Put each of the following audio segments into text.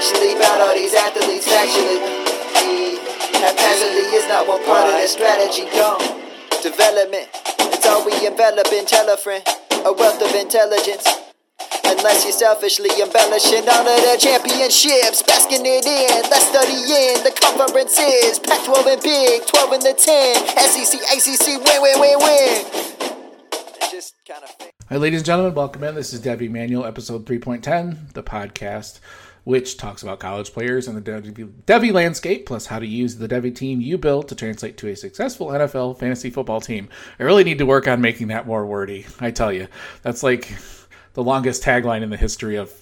actually about all these athletes actually. factually. Haphazardly is not one part of the strategy. Gone. Development, it's all we envelop in telefriend. A wealth of intelligence. Unless you're selfishly embellishing all of the championships, basking it in, let's study in the conferences. Pac 12 and Big, 12 and the 10, SEC, ACC, win, win, win, win. Just kind of. Hi, ladies and gentlemen, welcome in. This is Debbie Manuel, episode 3.10, the podcast which talks about college players and the Devy landscape, plus how to use the Devy team you built to translate to a successful NFL fantasy football team. I really need to work on making that more wordy. I tell you, that's like the longest tagline in the history of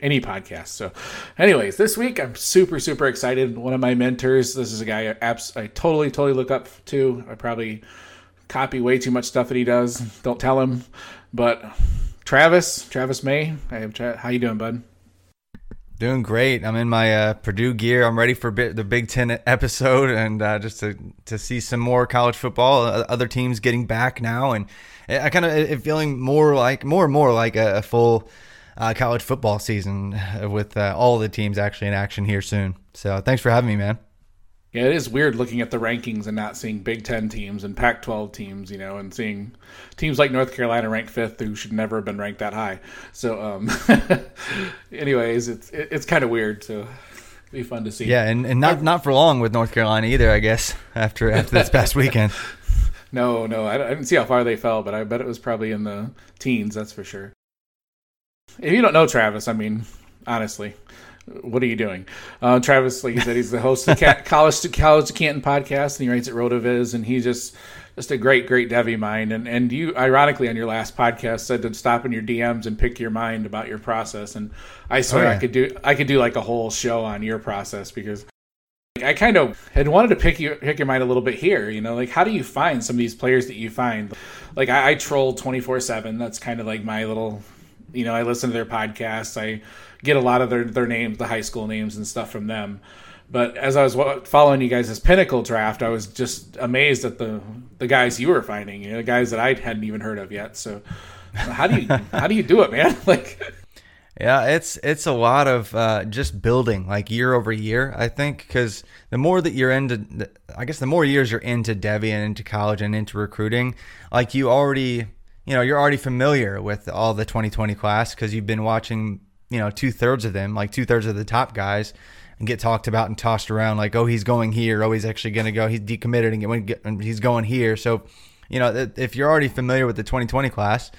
any podcast. So, anyways, this week I'm super super excited. One of my mentors. This is a guy I, abs- I totally totally look up to. I probably copy way too much stuff that he does. Don't tell him. But Travis, Travis May, how you doing, bud? Doing great. I'm in my uh, Purdue gear. I'm ready for the Big Ten episode and uh, just to, to see some more college football. Other teams getting back now, and I kind of feeling more like more and more like a, a full uh, college football season with uh, all the teams actually in action here soon. So thanks for having me, man. Yeah, it is weird looking at the rankings and not seeing Big Ten teams and Pac 12 teams, you know, and seeing teams like North Carolina ranked fifth who should never have been ranked that high. So, um, anyways, it's it's kind of weird. So, be fun to see. Yeah, and, and not not for long with North Carolina either, I guess, after, after this past weekend. no, no, I, I didn't see how far they fell, but I bet it was probably in the teens, that's for sure. If you don't know Travis, I mean, honestly, what are you doing? Uh, Travis, like you said, he's the host of the College to College to Canton podcast, and he writes at Rotoviz, and he's just just a great, great Devy mind. And and you, ironically, on your last podcast, said to stop in your DMs and pick your mind about your process. And I swear, oh, yeah. I could do I could do like a whole show on your process because I kind of had wanted to pick you pick your mind a little bit here. You know, like how do you find some of these players that you find? Like I, I troll twenty four seven. That's kind of like my little. You know, I listen to their podcasts. I get a lot of their their names, the high school names and stuff from them. But as I was following you guys' pinnacle draft, I was just amazed at the the guys you were finding, you know, the guys that I hadn't even heard of yet. So how do you how do you do it, man? Like yeah, it's it's a lot of uh, just building, like year over year. I think because the more that you're into, I guess the more years you're into Devy and into college and into recruiting, like you already, you know, you're already familiar with all the 2020 class because you've been watching you know two thirds of them, like two thirds of the top guys, and get talked about and tossed around like, oh, he's going here, oh, he's actually going to go, he's decommitted and, he's going here. So, you know, if you're already familiar with the 2020 class,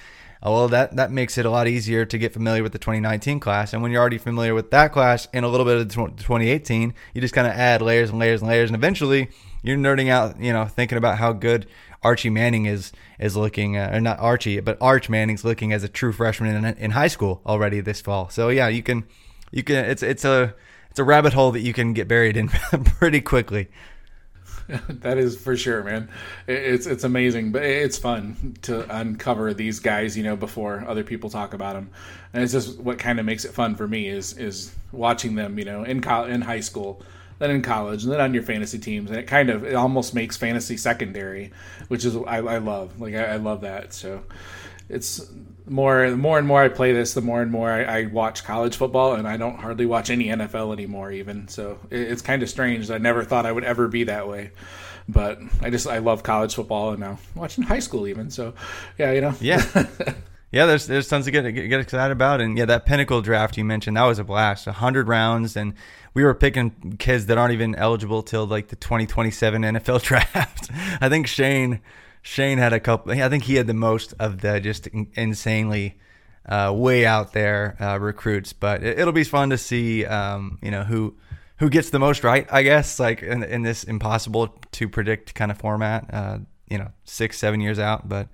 uh, well, that that makes it a lot easier to get familiar with the 2019 class. And when you're already familiar with that class and a little bit of the 2018, you just kind of add layers and layers and layers, and eventually you're nerding out, you know, thinking about how good Archie Manning is is looking, uh, or not Archie, but Arch Manning's looking as a true freshman in, in high school already this fall. So yeah, you can you can it's it's a it's a rabbit hole that you can get buried in pretty quickly. that is for sure, man. It's it's amazing, but it's fun to uncover these guys, you know, before other people talk about them, and it's just what kind of makes it fun for me is is watching them, you know, in co- in high school then in college, and then on your fantasy teams, and it kind of it almost makes fantasy secondary, which is I, I love. Like I, I, love that. So it's more the more and more I play this, the more and more I, I, watch college football, and I don't hardly watch any NFL anymore. Even so, it, it's kind of strange. I never thought I would ever be that way. But I just I love college football and now watching high school even so yeah you know yeah Yeah, there's there's tons to get get excited about, and yeah, that pinnacle draft you mentioned that was a blast. hundred rounds, and we were picking kids that aren't even eligible till like the 2027 NFL draft. I think Shane Shane had a couple. I think he had the most of the just insanely uh, way out there uh, recruits. But it, will be fun to see, um, you know, who who gets the most right. I guess like in, in this impossible to predict kind of format. Uh, you know, six seven years out, but.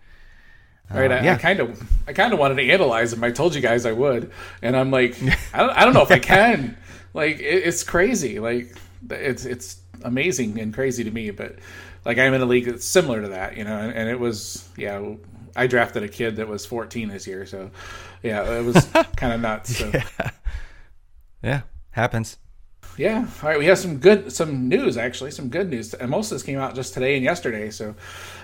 Uh, right, I. I kind of, I kind of wanted to analyze them. I told you guys I would, and I'm like, I don't, I don't know if I can. Like it, it's crazy. Like it's it's amazing and crazy to me. But like I'm in a league that's similar to that, you know. And, and it was yeah. I drafted a kid that was 14 this year, so yeah, it was kind of nuts. So. Yeah. yeah, happens. Yeah. All right. We have some good, some news actually, some good news, and most of this came out just today and yesterday. So,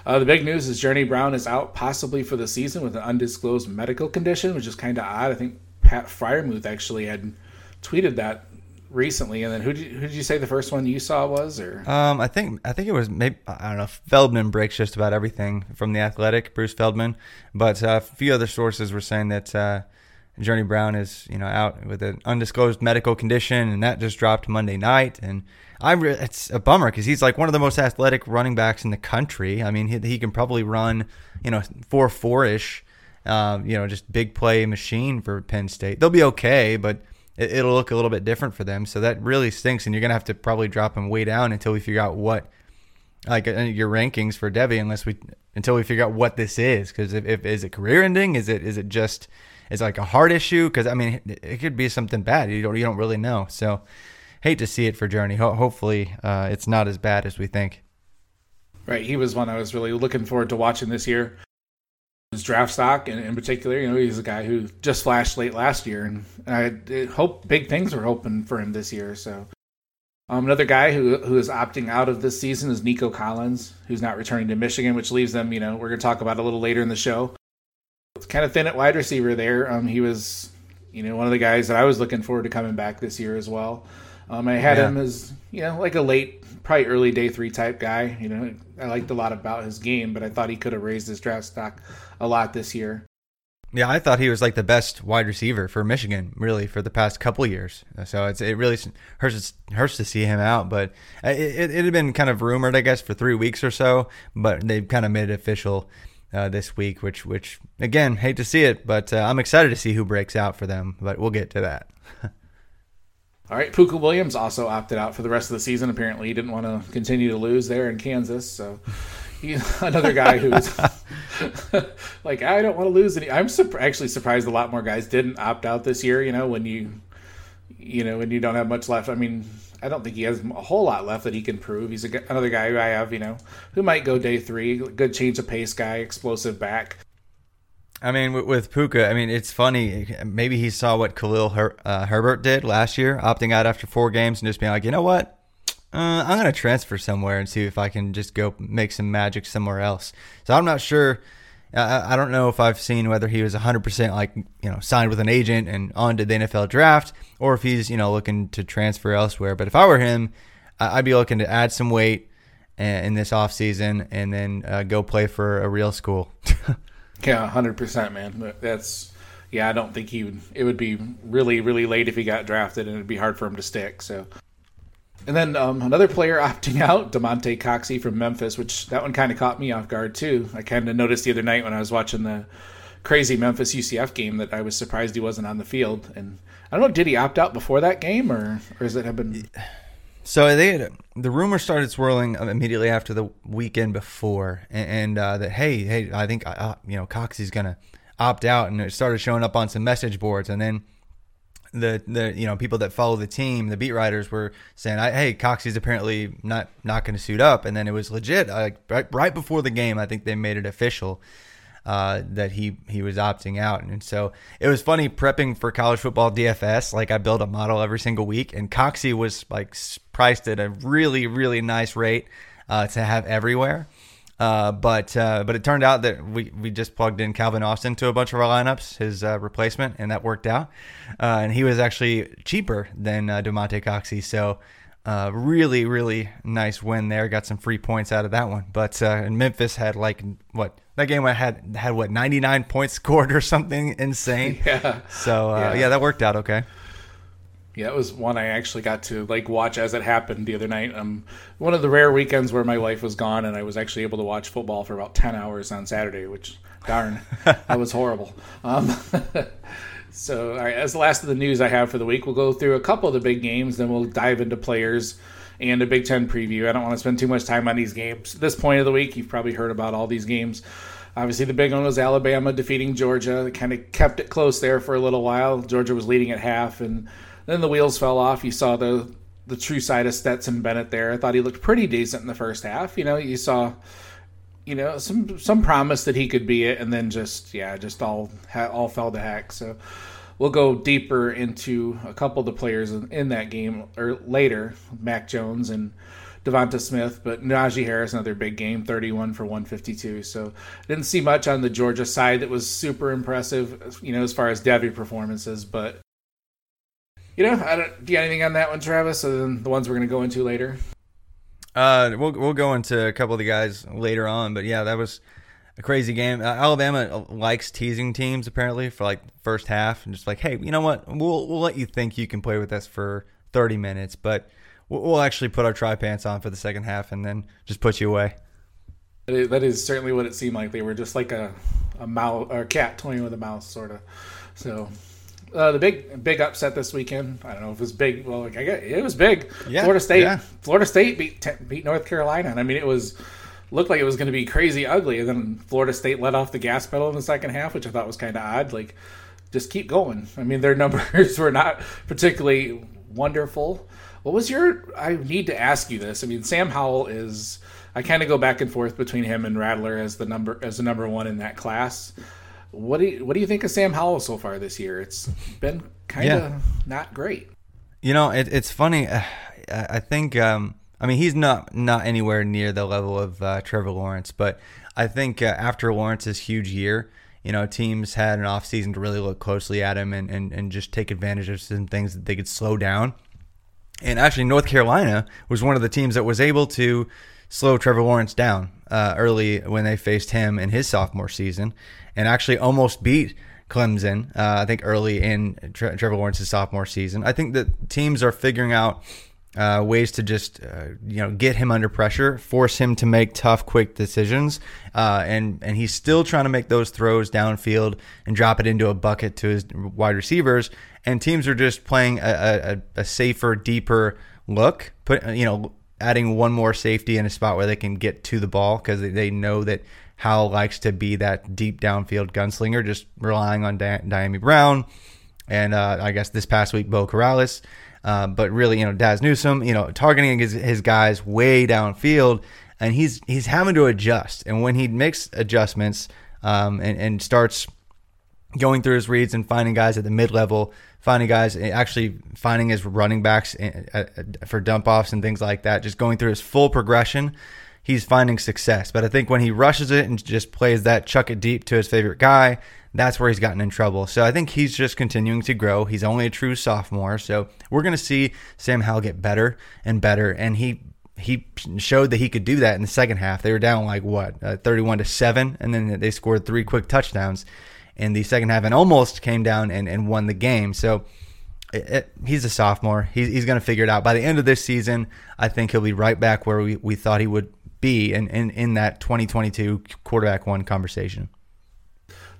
uh, the big news is Journey Brown is out possibly for the season with an undisclosed medical condition, which is kind of odd. I think Pat Freiermuth actually had tweeted that recently. And then who did, who did you say the first one you saw was? Or Um, I think I think it was maybe I don't know. Feldman breaks just about everything from the Athletic, Bruce Feldman, but uh, a few other sources were saying that uh, Journey Brown is you know out with an undisclosed medical condition, and that just dropped Monday night. And I re- it's a bummer because he's like one of the most athletic running backs in the country. I mean, he, he can probably run you know four four ish, um, you know, just big play machine for Penn State. They'll be okay, but it, it'll look a little bit different for them. So that really stinks, and you're gonna have to probably drop him way down until we figure out what like uh, your rankings for Devy, unless we until we figure out what this is. Because if, if is it career ending? Is it is it just is it like a heart issue? Because I mean, it, it could be something bad. You don't you don't really know. So hate to see it for Journey. Ho- hopefully, uh, it's not as bad as we think. right, he was one I was really looking forward to watching this year. His draft stock, and in particular, you know, he's a guy who just flashed late last year, and I hope big things were hoping for him this year. So. Um, another guy who who is opting out of this season is Nico Collins, who's not returning to Michigan, which leaves them. You know, we're going to talk about a little later in the show. It's kind of thin at wide receiver there. Um, he was, you know, one of the guys that I was looking forward to coming back this year as well. Um, I had Yeah. him as you know like a late, probably early day three type guy. You know, I liked a lot about his game, but I thought he could have raised his draft stock a lot this year. Yeah, I thought he was like the best wide receiver for Michigan, really, for the past couple years. So it's it really hurts hurts to see him out. But it, it, it had been kind of rumored, I guess, for three weeks or so. But they've kind of made it official uh, this week, which which again, hate to see it, but uh, I'm excited to see who breaks out for them. But we'll get to that. All right, Pooka Williams also opted out for the rest of the season. Apparently, he didn't want to continue to lose there in Kansas. So, he, another guy who's like, I don't want to lose any. I'm sur- actually surprised a lot more guys didn't opt out this year. You know, when you, you know, when you don't have much left. I mean, I don't think he has a whole lot left that he can prove. He's a, another guy who I have, you know, who might go day three. Good change of pace guy, explosive back. I mean, with, with Pooka, I mean, it's funny. Maybe he saw what Khalil Her- uh, Herbert did last year, opting out after four games and just being like, you know what? Uh, I'm to transfer somewhere and see if I can just go make some magic somewhere else. So I'm not sure. I, I don't know if I've seen whether he was 100% like, you know, signed with an agent and on to the NFL draft or if he's, you know, looking to transfer elsewhere. But if I were him, I- I'd be looking to add some weight in this offseason and then uh, go play for a real school. Yeah, hundred percent, man. That's yeah. I don't think he would. It would be really, really late if he got drafted, and it'd be hard for him to stick. So, and then um, another player opting out, Damonte Coxie from Memphis, which that one kind of caught me off guard too. I kind of noticed the other night when I was watching the crazy Memphis UCF game that I was surprised he wasn't on the field. And I don't know, did he opt out before that game, or or is it have been? So they had, the rumor started swirling immediately after the weekend before, and, and uh, that hey, hey, I think uh, you know Coxie's gonna opt out, and it started showing up on some message boards, and then the the you know people that follow the team, the beat writers were saying, I, hey, Coxie's apparently not not going to suit up, and then it was legit. Like right, right before the game, I think they made it official uh, that he he was opting out, and so it was funny prepping for college football DFS. Like I build a model every single week, and Coxey was like priced at a really really nice rate uh, to have everywhere. Uh, but uh, but it turned out that we, we just plugged in Calvin Austin to a bunch of our lineups, his uh, replacement, and that worked out. Uh, and he was actually cheaper than uh, Damonte Coxie, so uh, really really nice win there. Got some free points out of that one. But uh, and Memphis had like what that game had had what 99 points scored or something insane. Yeah. So uh, Yeah. yeah, that worked out okay. Yeah, it was one I actually got to like watch as it happened the other night. Um, one of the rare weekends where my wife was gone and I was actually able to watch football for about ten hours on Saturday, which darn, that was horrible. Um, so, right, as the last of the news I have for the week, we'll go through a couple of the big games, then we'll dive into players and a Big Ten preview. I don't want to spend too much time on these games. At this point of the week, you've probably heard about all these games. Obviously, the big one was Alabama defeating Georgia. They kind of kept it close there for a little while. Georgia was leading at half, and then the wheels fell off. You saw the the true side of Stetson Bennett there. I thought he looked pretty decent in the first half. You know, you saw, you know, some some promise that he could be it, and then just yeah, just all all fell to heck. So we'll go deeper into a couple of the players in, in that game or later, Mac Jones and Devonta Smith, but Najee Harris another big game, 31 for 152. So didn't see much on the Georgia side that was super impressive, you know, as far as Devy performances, but You know, I don't. Do you got anything on that one, Travis? Other than the ones we're going to go into later. Uh, we'll we'll go into a couple of the guys later on, but yeah, that was a crazy game. Uh, Alabama likes teasing teams apparently for like first half and just like, hey, you know what? We'll we'll let you think you can play with us for 30 minutes, but we'll, we'll actually put our tri pants on for the second half and then just put you away. That is certainly what it seemed like. They were just like a a mouse or a cat toying with a mouse, sort of. So uh, the big big upset this weekend. I don't know if it was big. Well, like I guess it was big. Yeah, Florida State. yeah. Florida State beat beat North Carolina, and I mean it was looked like it was going to be crazy ugly. And then Florida State let off the gas pedal in the second half, which I thought was kind of odd. Like just keep going. I mean their numbers were not particularly wonderful. What was your? I need to ask you this. I mean Sam Howell is. I kind of go back and forth between him and Rattler as the number as the number one in that class. What do you, what do you think of Sam Howell so far this year? It's been kind of Yeah. not great. You know, it, it's funny. uh, I I think. Um, I mean, he's not not anywhere near the level of uh, Trevor Lawrence, but I think uh, after Lawrence's huge year, you know, teams had an offseason to really look closely at him and, and, and just take advantage of some things that they could slow down. And actually, North Carolina was one of the teams that was able to slow Trevor Lawrence down uh, early when they faced him in his sophomore season, and actually almost beat Clemson. Uh, I think early in Tre- Trevor Lawrence's sophomore season. I think that teams are figuring out uh, ways to just uh, you know get him under pressure, force him to make tough, quick decisions, uh, and and he's still trying to make those throws downfield and drop it into a bucket to his wide receivers. And teams are just playing a, a, a safer, deeper look, put you know adding one more safety in a spot where they can get to the ball because they, they know that Howell likes to be that deep downfield gunslinger, just relying on Di- Dyami Brown and uh, I guess this past week Beau Corrales. Uh, but really, you know, Dazz Newsome, you know, targeting his, his guys way downfield, and he's he's having to adjust. And when he makes adjustments um, and, and starts going through his reads and finding guys at the mid level, finding guys actually finding his running backs uh, uh, for dump offs and things like that, just going through his full progression, he's finding success. But I think when he rushes it and just plays that chuck it deep to his favorite guy, that's where he's gotten in trouble. So I think he's just continuing to grow. He's only a true sophomore, so we're going to see Sam Howell get better and better, and he. He showed that he could do that in the second half. They were down like what, uh, thirty-one to seven, and then they scored three quick touchdowns in the second half and almost came down and, and won the game. So it, it, he's a sophomore. He's, he's going to figure it out. By the end of this season, I think he'll be right back where we, we thought he would be in, in, in that 2022 quarterback one conversation.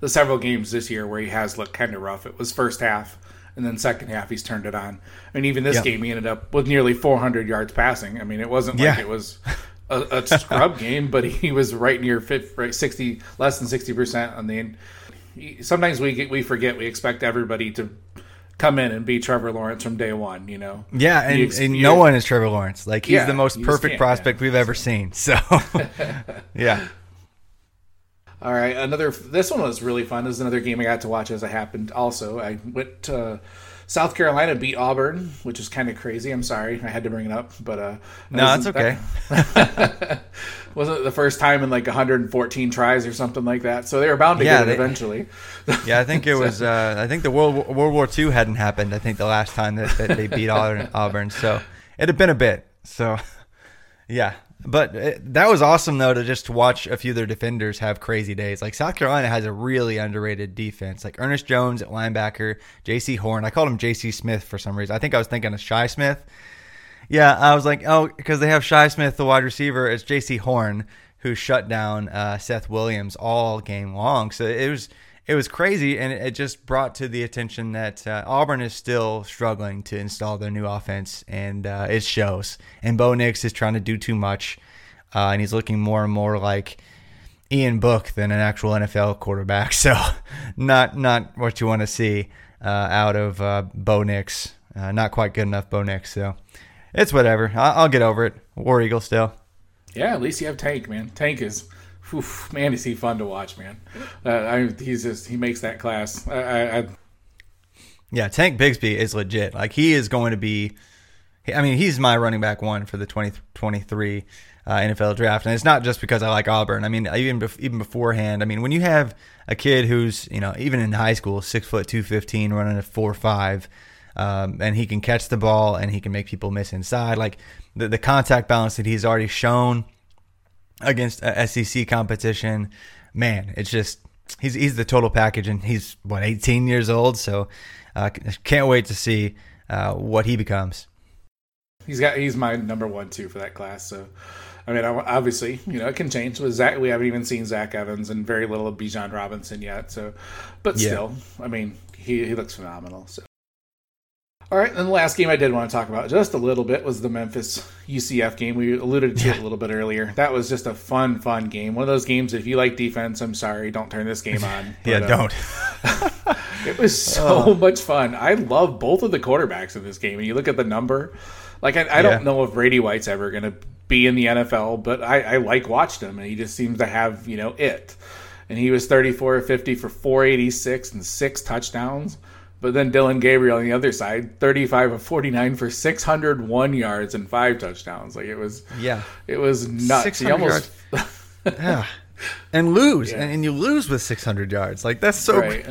The several games this year where he has looked kind of rough. It was first half, and then second half he's turned it on. I mean, even this Yeah. game he ended up with nearly 400 yards passing. I mean, it wasn't like it was a, a scrub game, but he was right near 50, right 60, less than 60 percent on the. he- Sometimes we get, we forget we expect everybody to come in and be Trevor Lawrence from day one. You know. Yeah, and, You and you- no one is Trevor Lawrence. Like he's Yeah, the most perfect prospect we've ever seen. So, yeah, All right, another. This one was really fun. This is another game I got to watch as it happened. Also, I went to South Carolina beat Auburn, which is kind of crazy. I'm sorry, I had to bring it up, but uh, No, it's okay. that- wasn't it the first time in like 114 tries or something like that? So they were bound to Yeah, get it eventually. yeah. I think it was. Uh, I think the World World War II hadn't happened. I think the last time that, that they beat Auburn, Auburn. So it had been a bit. So, yeah. But it, that was awesome though to just watch a few of their defenders have crazy days. Like South Carolina has a really underrated defense. Like Ernest Jones at linebacker, Jaycee Horn. I called him J.C. Smith for some reason. I think I was thinking of Shi Smith. Yeah, I was like, oh, because they have Shi Smith, the wide receiver. It's Jaycee Horn who shut down uh, Seth Williams all game long. So it was it was crazy, and it just brought to the attention that uh, Auburn is still struggling to install their new offense, and uh, it shows. And Bo Nix is trying to do too much, uh, and he's looking more and more like Ian Book than an actual NFL quarterback. So not not what you want to see uh, out of uh, Bo Nix. Not quite good enough, Bo Nix. So it's whatever. I'll, I'll get over it. War Eagle still. Yeah, at least you have Tank, man. Tank is, oof, man, is he fun to watch, man. Uh, I, he's just he makes that class. I, I, I Yeah, Tank Bigsby is legit. Like he is going to be. I mean, he's my running back one for the 2023 uh, NFL draft, and it's not just because I like Auburn. I mean, even bef- even beforehand. I mean, when you have a kid who's you know even in high school six foot two fifteen running a four five, um, and he can catch the ball and he can make people miss inside. Like the the contact balance that he's already shown against SEC competition, man, it's just he's he's the total package, and he's what 18 years old, so uh, can't wait to see uh, what he becomes. He's got he's my number one too for that class. So, I mean, obviously, you know, it can change. With Zach, we haven't even seen Zach Evans and very little of Bijan Robinson yet. So, but yeah. still, I mean, he he looks phenomenal. So. All right, and the last game I did want to talk about just a little bit was the Memphis UCF game. We alluded to yeah. it a little bit earlier. That was just a fun, fun game. One of those games. If you like defense, I'm sorry, don't turn this game on. But, yeah, uh, don't. it was so oh. much fun. I love both of the quarterbacks in this game. And you look at the number. Like I, I yeah. don't know if Brady White's ever going to be in the NFL, but I, I like watched him, and he just seems to have you know it. And he was 34 50 for 486 and six touchdowns. But then Dillon Gabriel on the other side, 35 of 49 for 601 yards and five touchdowns. Like it was, yeah, it was nuts. He almost, yeah, and lose, yeah. and, and, you lose with 600 yards. Like that's so. Right.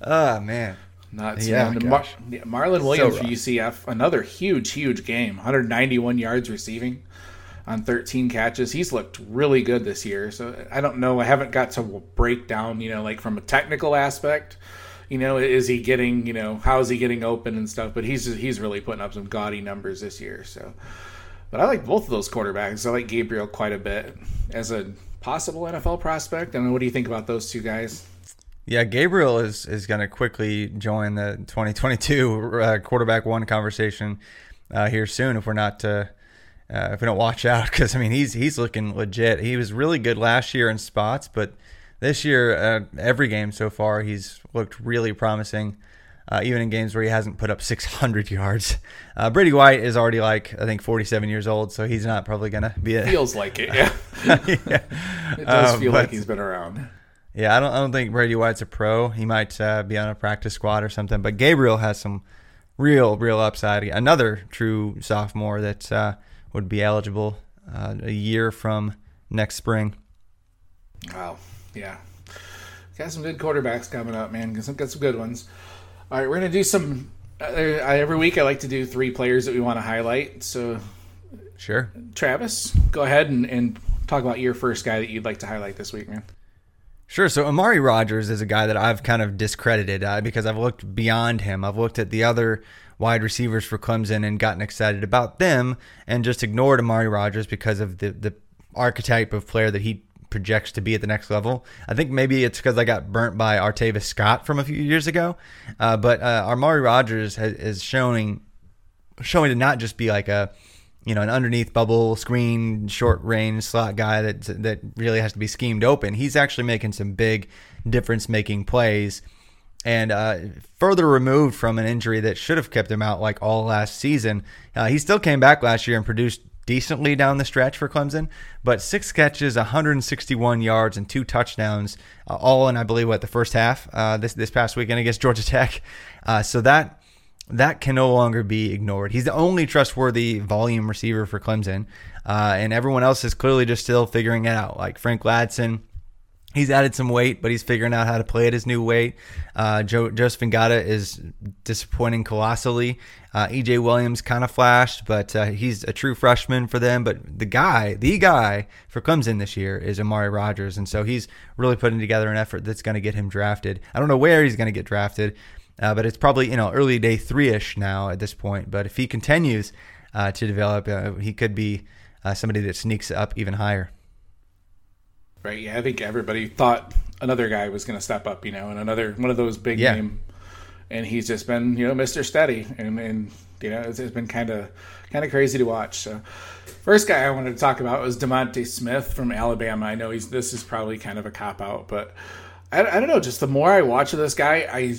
oh man. Nuts. Yeah, Mar- Marlon Williams so for UCF, another huge, huge game. 191 yards receiving on 13 catches. He's looked really good this year. So I don't know. I haven't got to break down, you know, like from a technical aspect you know, is he getting, you know, how is he getting open and stuff? But he's he's really putting up some gaudy numbers this year. So, but I like both of those quarterbacks. I like Gabriel quite a bit as a possible NFL prospect. I mean, what do you think about those two guys? Yeah, Gabriel is is going to quickly join the 2022 uh, quarterback one conversation uh, here soon if we're not. Uh, uh, if we don't watch out, because I mean he's he's looking legit. He was really good last year in spots, but this year, uh, every game so far, he's looked really promising. Uh, even in games where he hasn't put up 600 yards. Uh, Brady White is already like I think 47 years old, so he's not probably gonna be. A, Feels like it, yeah. yeah. It does um, feel but, like he's been around. Yeah, I don't. I don't think Brady White's a pro. He might uh, be on a practice squad or something. But Gabriel has some real, real upside. Another true sophomore that uh, would be eligible uh, a year from next spring. Wow yeah. Got some good quarterbacks coming up, man. Got some, got some good ones. All right, we're gonna do some. Uh, every week, I like to do three players that we want to highlight. So, sure, Travis, go ahead and, and talk about your first guy that you'd like to highlight this week, man. Sure. So Amari Rogers is a guy that I've kind of discredited uh, because I've looked beyond him. I've looked at the other wide receivers for Clemson and gotten excited about them, and just ignored Amari Rogers because of the the archetype of player that he projects to be at the next level. I think maybe it's because I got burnt by Artavis Scott from a few years ago, uh, but uh, Amari Rogers has, is showing showing to not just be like a you know an underneath bubble screen short range slot guy that that really has to be schemed open. He's actually making some big difference making plays. And uh, further removed from an injury that should have kept him out like all last season, uh, he still came back last year and produced decently down the stretch for Clemson, but six catches, 161 yards, and two touchdowns, uh, all in I believe what the first half uh, this this past weekend against Georgia Tech. Uh, so that that can no longer be ignored. He's the only trustworthy volume receiver for Clemson, uh, and everyone else is clearly just still figuring it out. Like Frank Ladson He's added some weight, but he's figuring out how to play at his new weight. Uh, Joe, Joseph Ngata is disappointing colossally. Uh, EJ Williams kind of flashed, but uh, he's a true freshman for them. But the guy, the guy for Clemson this year is Amari Rogers, and so he's really putting together an effort that's going to get him drafted. I don't know where he's going to get drafted, uh, but it's probably you know early day three ish now at this point. But if he continues uh, to develop, uh, he could be somebody that sneaks up even higher right? Yeah, I think everybody thought another guy was going to step up, you know, and another one of those big yeah. name, and he's just been, you know, Mister Steady, and and you know, it's, it's been kind of kind of crazy to watch. So, first guy I wanted to talk about was DeVonta Smith from Alabama. I know he's this is probably kind of a cop out, but I, I don't know. Just the more I watch of this guy, I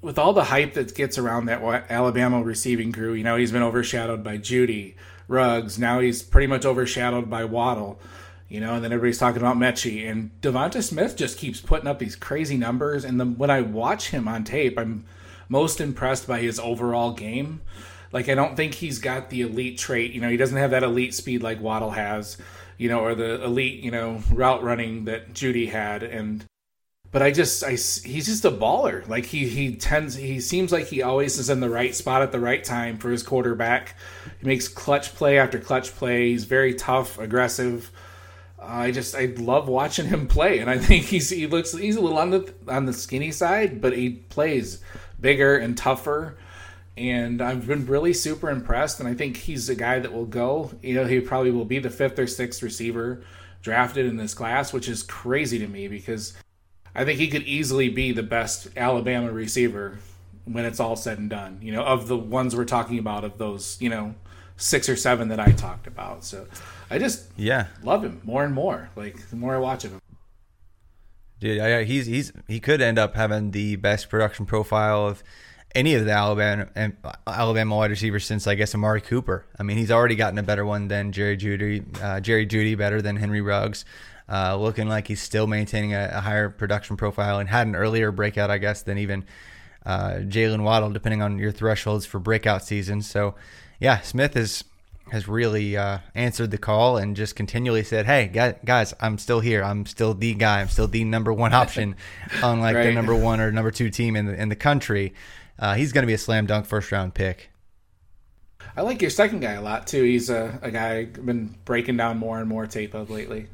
with all the hype that gets around that Alabama receiving crew, you know, he's been overshadowed by Jeudy Ruggs. Now he's pretty much overshadowed by Waddle you know, and then everybody's talking about Metchie and DeVonta Smith just keeps putting up these crazy numbers. And the, when I watch him on tape, I'm most impressed by his overall game. Like I don't think he's got the elite trait. You know, he doesn't have that elite speed like Waddle has. You know, or the elite you know route running that Jeudy had. And but I just I he's just a baller. Like he he tends he seems like he always is in the right spot at the right time for his quarterback. He makes clutch play after clutch play. He's very tough, aggressive. I just I love watching him play, and I think he's he looks he's a little on the on the skinny side, but he plays bigger and tougher. And I've been really super impressed, and I think he's a guy that will go. You know, he probably will be the fifth or sixth receiver drafted in this class, which is crazy to me because I think he could easily be the best Alabama receiver when it's all said and done. You know, of the ones we're talking about, of those, you know, six or seven that I talked about. So I just yeah love him more and more. Like the more I watch him. Dude, yeah, he's he's he could end up having the best production profile of any of the Alabama and Alabama wide receivers since I guess Amari Cooper. I mean, he's already gotten a better one than Jerry Jeudy, uh, Jerry Jeudy better than Henry Ruggs. Uh, looking like he's still maintaining a, a, higher production profile and had an earlier breakout, I guess, than even uh, Jaylen Waddle, depending on your thresholds for breakout seasons. So, yeah, Smith is has really uh, answered the call and just continually said, "Hey, guys, I'm still here. I'm still the guy. I'm still the number one option, unlike right. the number one or number two team in the in the country." Uh, he's going to be a slam dunk first round pick. I like your second guy a lot too. He's a, a guy I've been breaking down more and more tape of lately.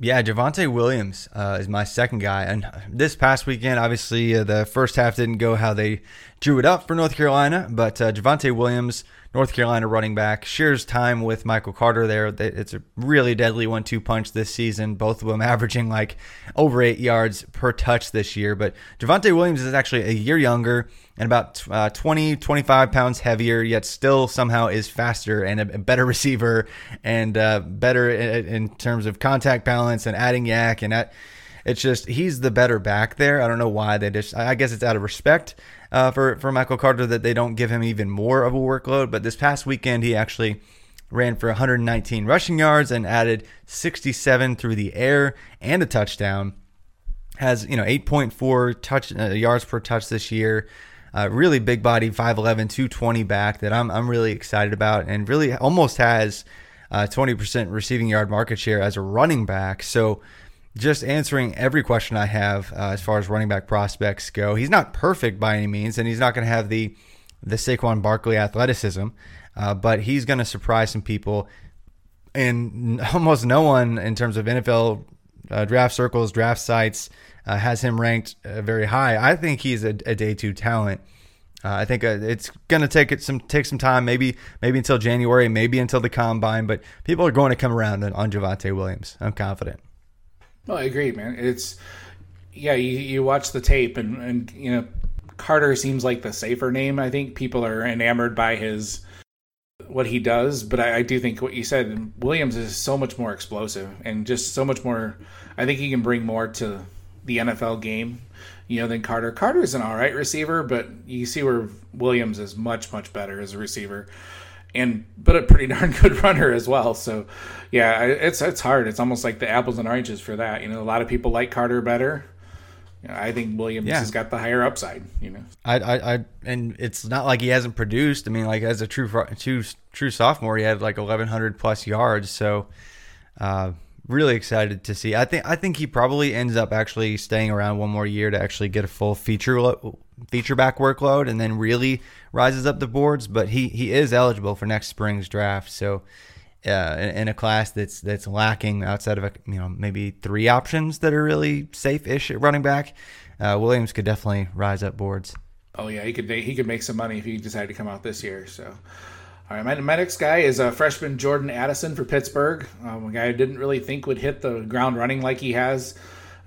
Yeah, Javonte Williams uh, is my second guy. And this past weekend, obviously, uh, the first half didn't go how they drew it up for North Carolina, but uh, Javonte Williams North Carolina running back, shares time with Michael Carter there. It's a really deadly one two punch this season, both of them averaging like over eight yards per touch this year. But Javonte Williams is actually a year younger and about uh, 20, 25 pounds heavier, yet still somehow is faster and a, better receiver and uh, better in, in, terms of contact balance and adding YAC. And that, it's just, he's the better back there. I don't know why they just, I guess it's out of respect uh, for for Michael Carter that they don't give him even more of a workload. But this past weekend, he actually ran for 119 rushing yards and added 67 through the air and a touchdown. Has you know 8.4 touch uh, yards per touch this year. Uh, really big body, 5'11", 220 back that I'm I'm really excited about, and really almost has uh, 20% receiving yard market share as a running back. So just answering every question I have uh, as far as running back prospects go. He's not perfect by any means, and he's not going to have the the Saquon Barkley athleticism, uh, but he's going to surprise some people. And almost no one in terms of NFL uh, draft circles, draft sites, uh, has him ranked uh, very high. I think he's a, a day two talent. Uh, I think it's going to take it some take some time, maybe maybe until January, maybe until the combine, but people are going to come around on Javonte Williams. I'm confident. No, I agree, man. It's yeah, you, you watch the tape and and you know Carter seems like the safer name. I think people are enamored by his what he does, but I, I, do think what you said, Williams is so much more explosive and just so much more. I think he can bring more to the NFL game, you know, than Carter. Carter is an all right receiver, but you see where Williams is much much better as a receiver and but a pretty darn good runner as well. So, yeah, it's it's hard. It's almost like the apples and oranges for that. You know, a lot of people like Carter better. You know, I think Williams yeah. has got the higher upside. You know, I, I, I, and it's not like he hasn't produced. I mean, like as a true true true sophomore, he had like 1,100 plus yards. So, uh, really excited to see. I think I think he probably ends up actually staying around one more year to actually get a full feature feature back workload and then really rises up the boards. But he he is eligible for next spring's draft. So uh, in, a class that's that's lacking outside of a, you know maybe three options that are really safe-ish at running back, uh, Williams could definitely rise up boards. Oh yeah, he could he could make some money if he decided to come out this year. So. All right, my, my next guy is a freshman Jordan Addison for Pittsburgh, um, a guy I didn't really think would hit the ground running like he has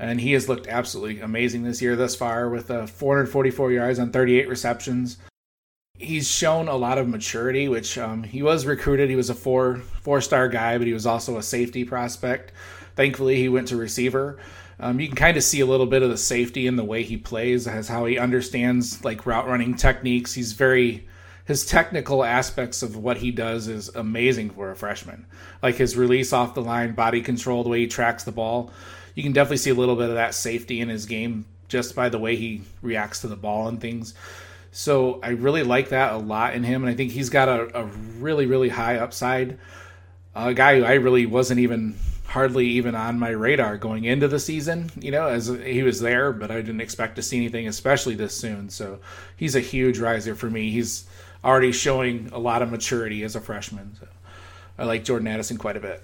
and he has looked absolutely amazing this year thus far with uh, 444 yards on 38 receptions. He's shown a lot of maturity, which um, he was recruited. He was a four four star guy, but he was also a safety prospect. Thankfully, he went to receiver. Um, you can kind of see a little bit of the safety in the way he plays, as how he understands like route running techniques. He's very his technical aspects of what he does is amazing for a freshman. Like his release off the line, body control, the way he tracks the ball you can definitely see a little bit of that safety in his game just by the way he reacts to the ball and things. So I really like that a lot in him, and I think he's got a, a really, really high upside. A guy who I really wasn't even hardly even on my radar going into the season. You know, as he was there, but I didn't expect to see anything, especially this soon. So he's a huge riser for me. He's already showing a lot of maturity as a freshman. So I like Jordan Addison quite a bit.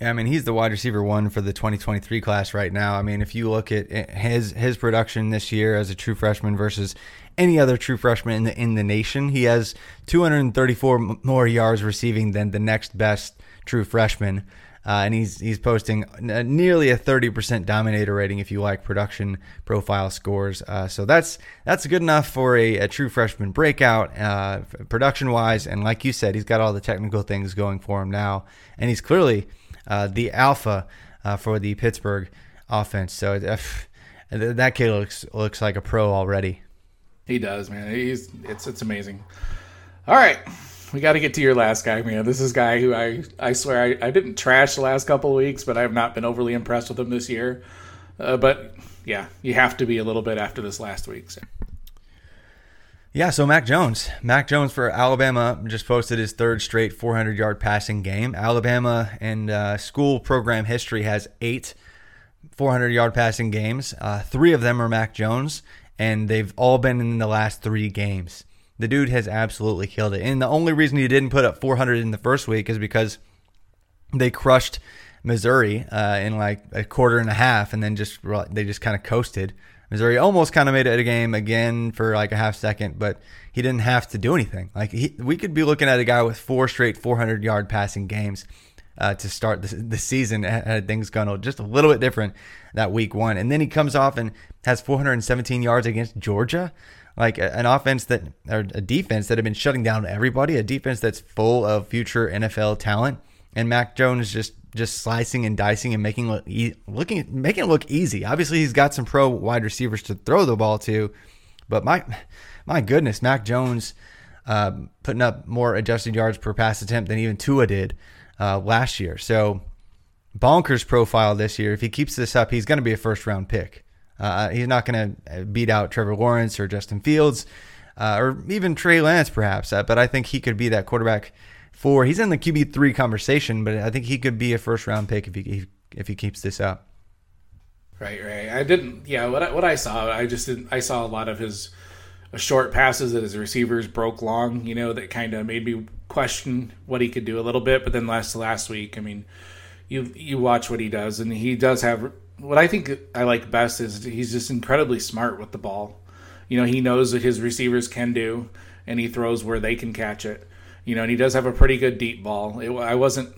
Yeah, I mean he's the wide receiver one for the 2023 class right now. I mean, if you look at his his production this year as a true freshman versus any other true freshman in the in the nation, he has 234 more yards receiving than the next best true freshman. Uh, and he's he's posting nearly a 30% dominator rating if you like production profile scores. Uh, so that's that's good enough for a, a true freshman breakout uh, production wise. And like you said, he's got all the technical things going for him now, and he's clearly uh, the alpha uh, for the Pittsburgh offense. So uh, that kid looks looks like a pro already. He does, man. He's it's it's amazing. All right we got to get to your last guy, man. This is guy who I I swear I, I didn't trash the last couple of weeks, but I have not been overly impressed with him this year. Uh, but yeah, you have to be a little bit after this last week. So. Yeah, so Mac Jones. Mac Jones for Alabama just posted his third straight 400 yard passing game. Alabama and uh, school program history has eight 400 yard passing games. Uh, three of them are Mac Jones, and they've all been in the last three games. The dude has absolutely killed it. And the only reason he didn't put up 400 in the first week is because they crushed Missouri uh, in like a quarter and a half, and then just they just kind of coasted. Missouri almost kind of made it a game again for like a half second, but he didn't have to do anything. Like he, we could be looking at a guy with four straight 400 yard passing games uh, to start the, the season had things gone just a little bit different that week one, and then he comes off and has 417 yards against Georgia. Like an offense that or a defense that had been shutting down everybody, a defense that's full of future NFL talent, and Mac Jones just just slicing and dicing and making look looking making it look easy. Obviously, he's got some pro wide receivers to throw the ball to, but my my goodness, Mac Jones uh, putting up more adjusted yards per pass attempt than even Tua did uh, last year. So bonkers profile this year. If he keeps this up, he's going to be a first round pick. Uh, he's not going to beat out Trevor Lawrence or Justin Fields uh, or even Trey Lance, perhaps. Uh, but I think he could be that quarterback for. He's in the QB three conversation, but I think he could be a first round pick if he if he keeps this up. Right, right. I didn't. Yeah, what I, what I saw, I just didn't. I saw a lot of his uh, short passes that his receivers broke long. You know, that kind of made me question what he could do a little bit. But then last last week, I mean, you you watch what he does, and he does have what I think I like best is he's just incredibly smart with the ball. You know, he knows what his receivers can do, and he throws where they can catch it. You know, and he does have a pretty good deep ball. It, I wasn't,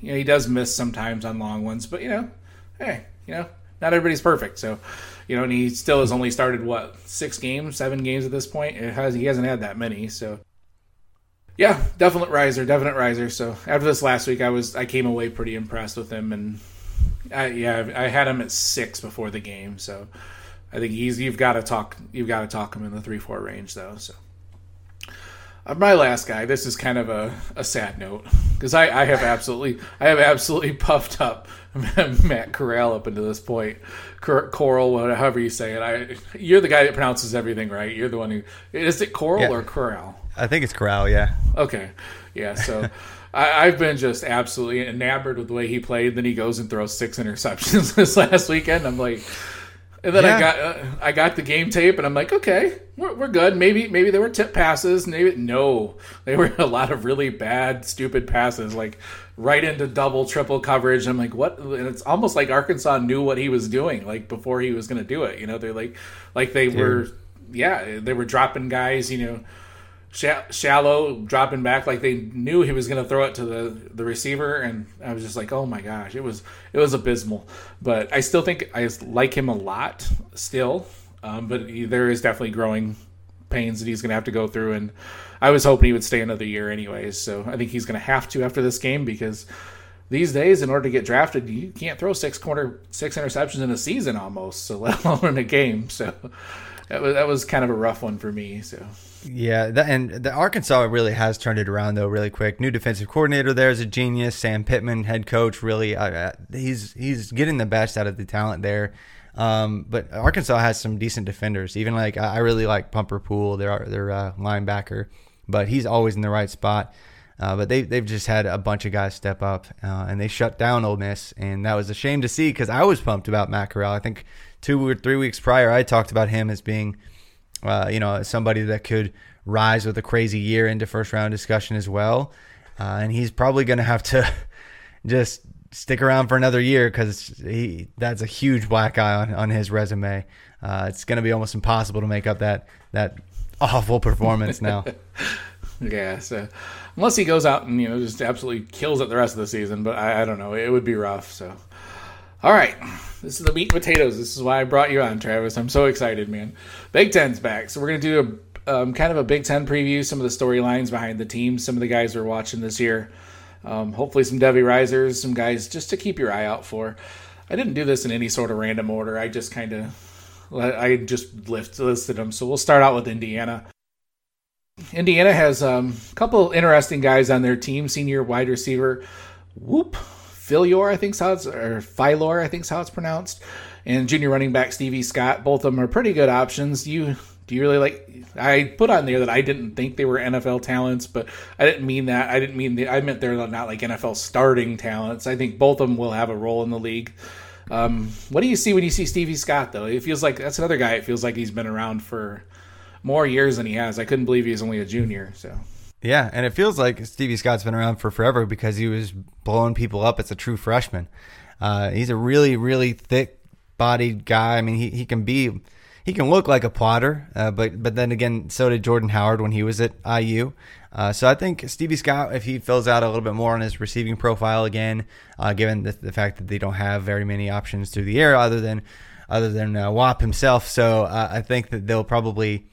you know, he does miss sometimes on long ones, but you know, hey, you know, not everybody's perfect. So, you know, and he still has only started what six games, seven games at this point. It has he hasn't had that many. So, yeah, definite riser, definite riser. So after this last week, I was I came away pretty impressed with him and I, yeah, I had him at six before the game, so I think he's. You've got to talk. You've got to talk him in the three four range though. So Uh, my last guy. This is kind of a, a sad note because I, I have absolutely I have absolutely puffed up Matt Corral up until this point. Coral, however you say it. I you're the guy that pronounces everything right. You're the one who is it Coral yeah. or Corral? I think it's Corral. Yeah. Okay. Yeah. So. I, have been just absolutely enamored with the way he played. Then he goes and throws six interceptions this last weekend. I'm like, and then yeah. I got uh, I got the game tape, and I'm like, okay, we're, we're good. Maybe maybe there were tip passes. Maybe no, they were a lot of really bad, stupid passes, like right into double, triple coverage. I'm like, what? And it's almost like Arkansas knew what he was doing, like before he was going to do it. You know, they're like, like they Dude. were, yeah, they were dropping guys. You know shallow, dropping back like they knew he was going to throw it to the the receiver, and I was just like, oh my gosh, it was it was abysmal. But I still think I like him a lot still, um, but he, there is definitely growing pains that he's going to have to go through, and I was hoping he would stay another year anyways. So I think he's going to have to after this game because these days, in order to get drafted, you can't throw six corner six interceptions in a season almost, so let alone in a game. So that was that was kind of a rough one for me. So yeah, that, and the Arkansas really has turned it around though, really quick. New defensive coordinator there is a genius. Sam Pittman, head coach, really, uh, uh, he's he's getting the best out of the talent there. Um, but Arkansas has some decent defenders. Even like I really like Bumper Pool, their their uh, linebacker, but he's always in the right spot. Uh, but they they've just had a bunch of guys step up, uh, and they shut down Ole Miss, and that was a shame to see because I was pumped about Matt Corral. I think two or three weeks prior, I talked about him as being, uh, you know, somebody that could rise with a crazy year into first round discussion as well, uh, and he's probably going to have to just stick around for another year because that's a huge black eye on, on his resume. Uh, it's going to be almost impossible to make up that that awful performance now. yeah, so unless he goes out and you know just absolutely kills it the rest of the season, but I, I don't know, it would be rough. So, all right, this is the meat and potatoes. This is why I brought you on, Travis. I'm so excited, man. Big Ten's back, so we're gonna do a um, kind of a Big Ten preview, some of the storylines behind the teams, some of the guys we're watching this year. Um, hopefully, some Devy risers, some guys just to keep your eye out for. I didn't do this in any sort of random order. I just kind of, I just listed them. So we'll start out with Indiana. Indiana has um, a couple interesting guys on their team. Senior wide receiver, Whop Philyor, I think's how it's or Philor, I think's how it's pronounced, and junior running back Stevie Scott. Both of them are pretty good options. You do you really like? I put on there that I didn't think they were NFL talents, but I didn't mean that. I didn't mean the, I meant they're not like NFL starting talents. I think both of them will have a role in the league. Um, what do you see when you see Stevie Scott though? It feels like that's another guy. It feels like he's been around for more years than he has. I couldn't believe he's only a junior. So yeah, and it feels like Stevie Scott's been around for forever because he was blowing people up as a true freshman. Uh, he's a really, really thick bodied guy. I mean, he, he can be he can look like a plotter, uh, but but then again, so did Jordan Howard when he was at IU. Uh, so I think Stevie Scott, if he fills out a little bit more on his receiving profile again, uh, given the, the, fact that they don't have very many options through the air other than other than uh, Whop himself, so uh, I think that they'll probably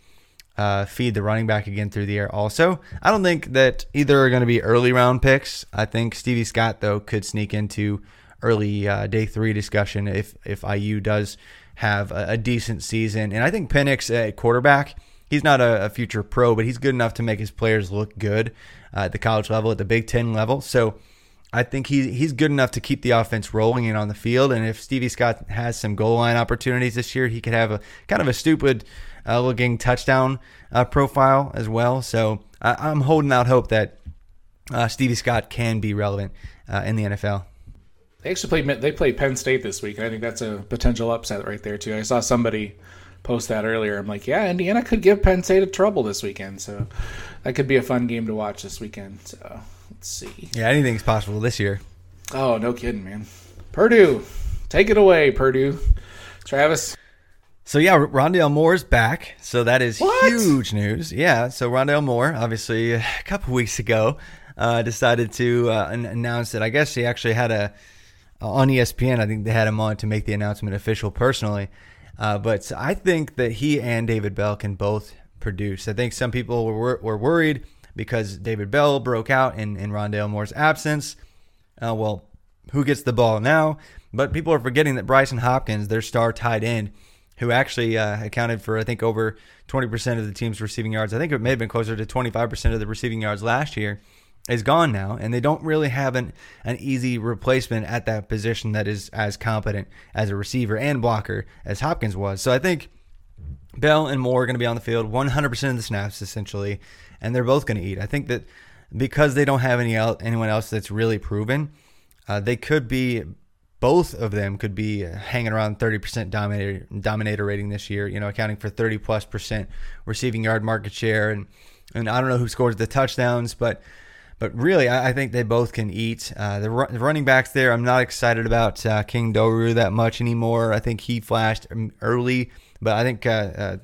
uh, feed the running back again through the air. Also, I don't think that either are going to be early round picks. I think Stevie Scott though could sneak into early uh, day three discussion if if IU does have a, a decent season. And I think Penix at quarterback, he's not a, a, future pro, but he's good enough to make his players look good uh, at the college level, at the Big Ten level. So I think he, he's good enough to keep the offense rolling and on the field. And if Stevie Scott has some goal line opportunities this year, he could have a kind of a stupid uh, looking touchdown uh, profile as well. So I, am holding out hope that uh, Stevie Scott can be relevant uh, in the NFL. They actually played. They played Penn State this week, and I think that's a potential upset right there too. I saw somebody post that earlier. I'm like, yeah, Indiana could give Penn State a trouble this weekend, so that could be a fun game to watch this weekend. So let's see. Yeah, anything's possible this year. Oh, no kidding, man. Purdue, take it away, Purdue. Travis. So yeah, Rondale Moore's back. So that is what? huge news. Yeah. So Rondale Moore, obviously, a couple weeks ago, uh, decided to uh, announce that I guess he actually had a uh, on ESPN. I think they had him on to make the announcement official personally. Uh, but I think that he and David Bell can both produce. I think some people were, were worried because David Bell broke out in, in Rondale Moore's absence. Uh, well, who gets the ball now? But people are forgetting that Brycen Hopkins, their star tight end, who actually uh, accounted for, I think, over 20% of the team's receiving yards. I think it may have been closer to 25% of the receiving yards last year is gone now, and they don't really have an, an easy replacement at that position that is as competent as a receiver and blocker as Hopkins was. So I think Bell and Moore are going to be on the field 100% of the snaps essentially, and they're both going to eat. I think that because they don't have any el- anyone else that's really proven, uh, they could be both of them could be hanging around 30% dominator dominator rating this year, you know, accounting for 30 plus percent receiving yard market share and and I don't know who scores the touchdowns, but but really, I, I think they both can eat. Uh, the, the, running backs there, I'm not excited about uh, King Doerue that much anymore. I think he flashed early, but I think, uh, uh,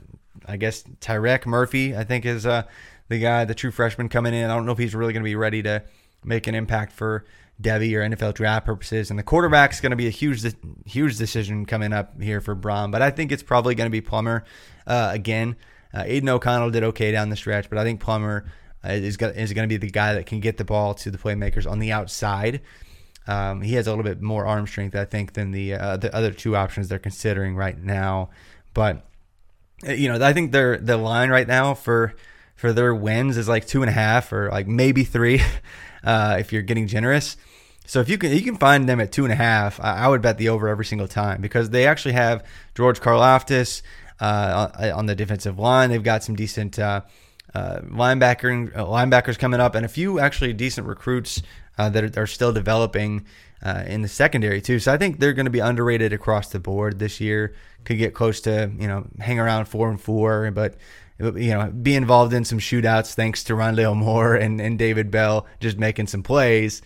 I guess, Tyrek Murphy, I think, is uh, the guy, the true freshman coming in. I don't know if he's really going to be ready to make an impact for Devy or NFL draft purposes. And the quarterback is going to be a huge, huge decision coming up here for Brohm. But I think it's probably going to be Plummer uh, again. Uh, Aidan O'Connell did okay down the stretch, but I think Plummer uh, is going is going to be the guy that can get the ball to the playmakers on the outside. Um, he has a little bit more arm strength, I think, than the uh, the other two options they're considering right now. But uh, you know, I think their the line right now for for their wins is like two and a half or like maybe three, uh, if you're getting generous. So if you can you can find them at two and a half, I, I would bet the over every single time because they actually have George Karlaftis uh, on the defensive line. They've got some decent uh, uh, linebacker uh, linebackers coming up, and a few actually decent recruits uh, that are, are still developing uh, in the secondary too. So I think they're going to be underrated across the board this year. Could get close to you know hang around four and four, but you know be involved in some shootouts thanks to Rondale Moore and, and David Bell just making some plays.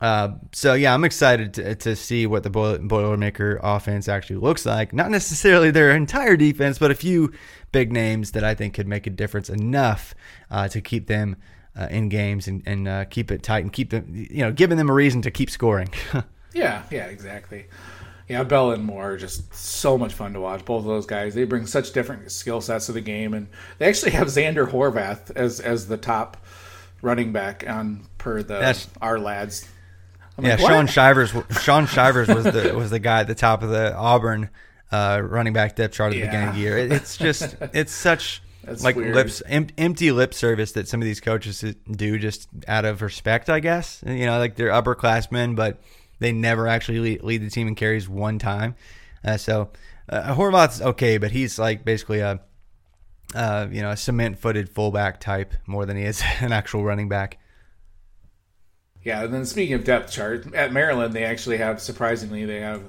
Uh, so yeah, I'm excited to, to see what the Boilermaker offense actually looks like. Not necessarily their entire defense, but a few big names that I think could make a difference enough uh, to keep them uh, in games and, and uh, keep it tight and keep them, you know, giving them a reason to keep scoring. yeah, yeah, exactly. Yeah, Bell and Moore are just so much fun to watch. Both of those guys, they bring such different skill sets to the game, and they actually have Zander Horvath as as the top running back on per the That's, our lads I'm yeah, like, Shaun Shivers. Shaun Shivers was the was the guy at the top of the Auburn uh, running back depth chart at the beginning of the year. It, it's just it's such That's like weird. lips em, empty lip service that some of these coaches do just out of respect, I guess. You know, like they're upperclassmen, but they never actually lead, lead the team in carries one time. Uh, so uh, Horvath's okay, but he's like basically a uh, you know a cement footed fullback type more than he is an actual running back. Yeah, and then speaking of depth chart, at Maryland they actually have surprisingly they have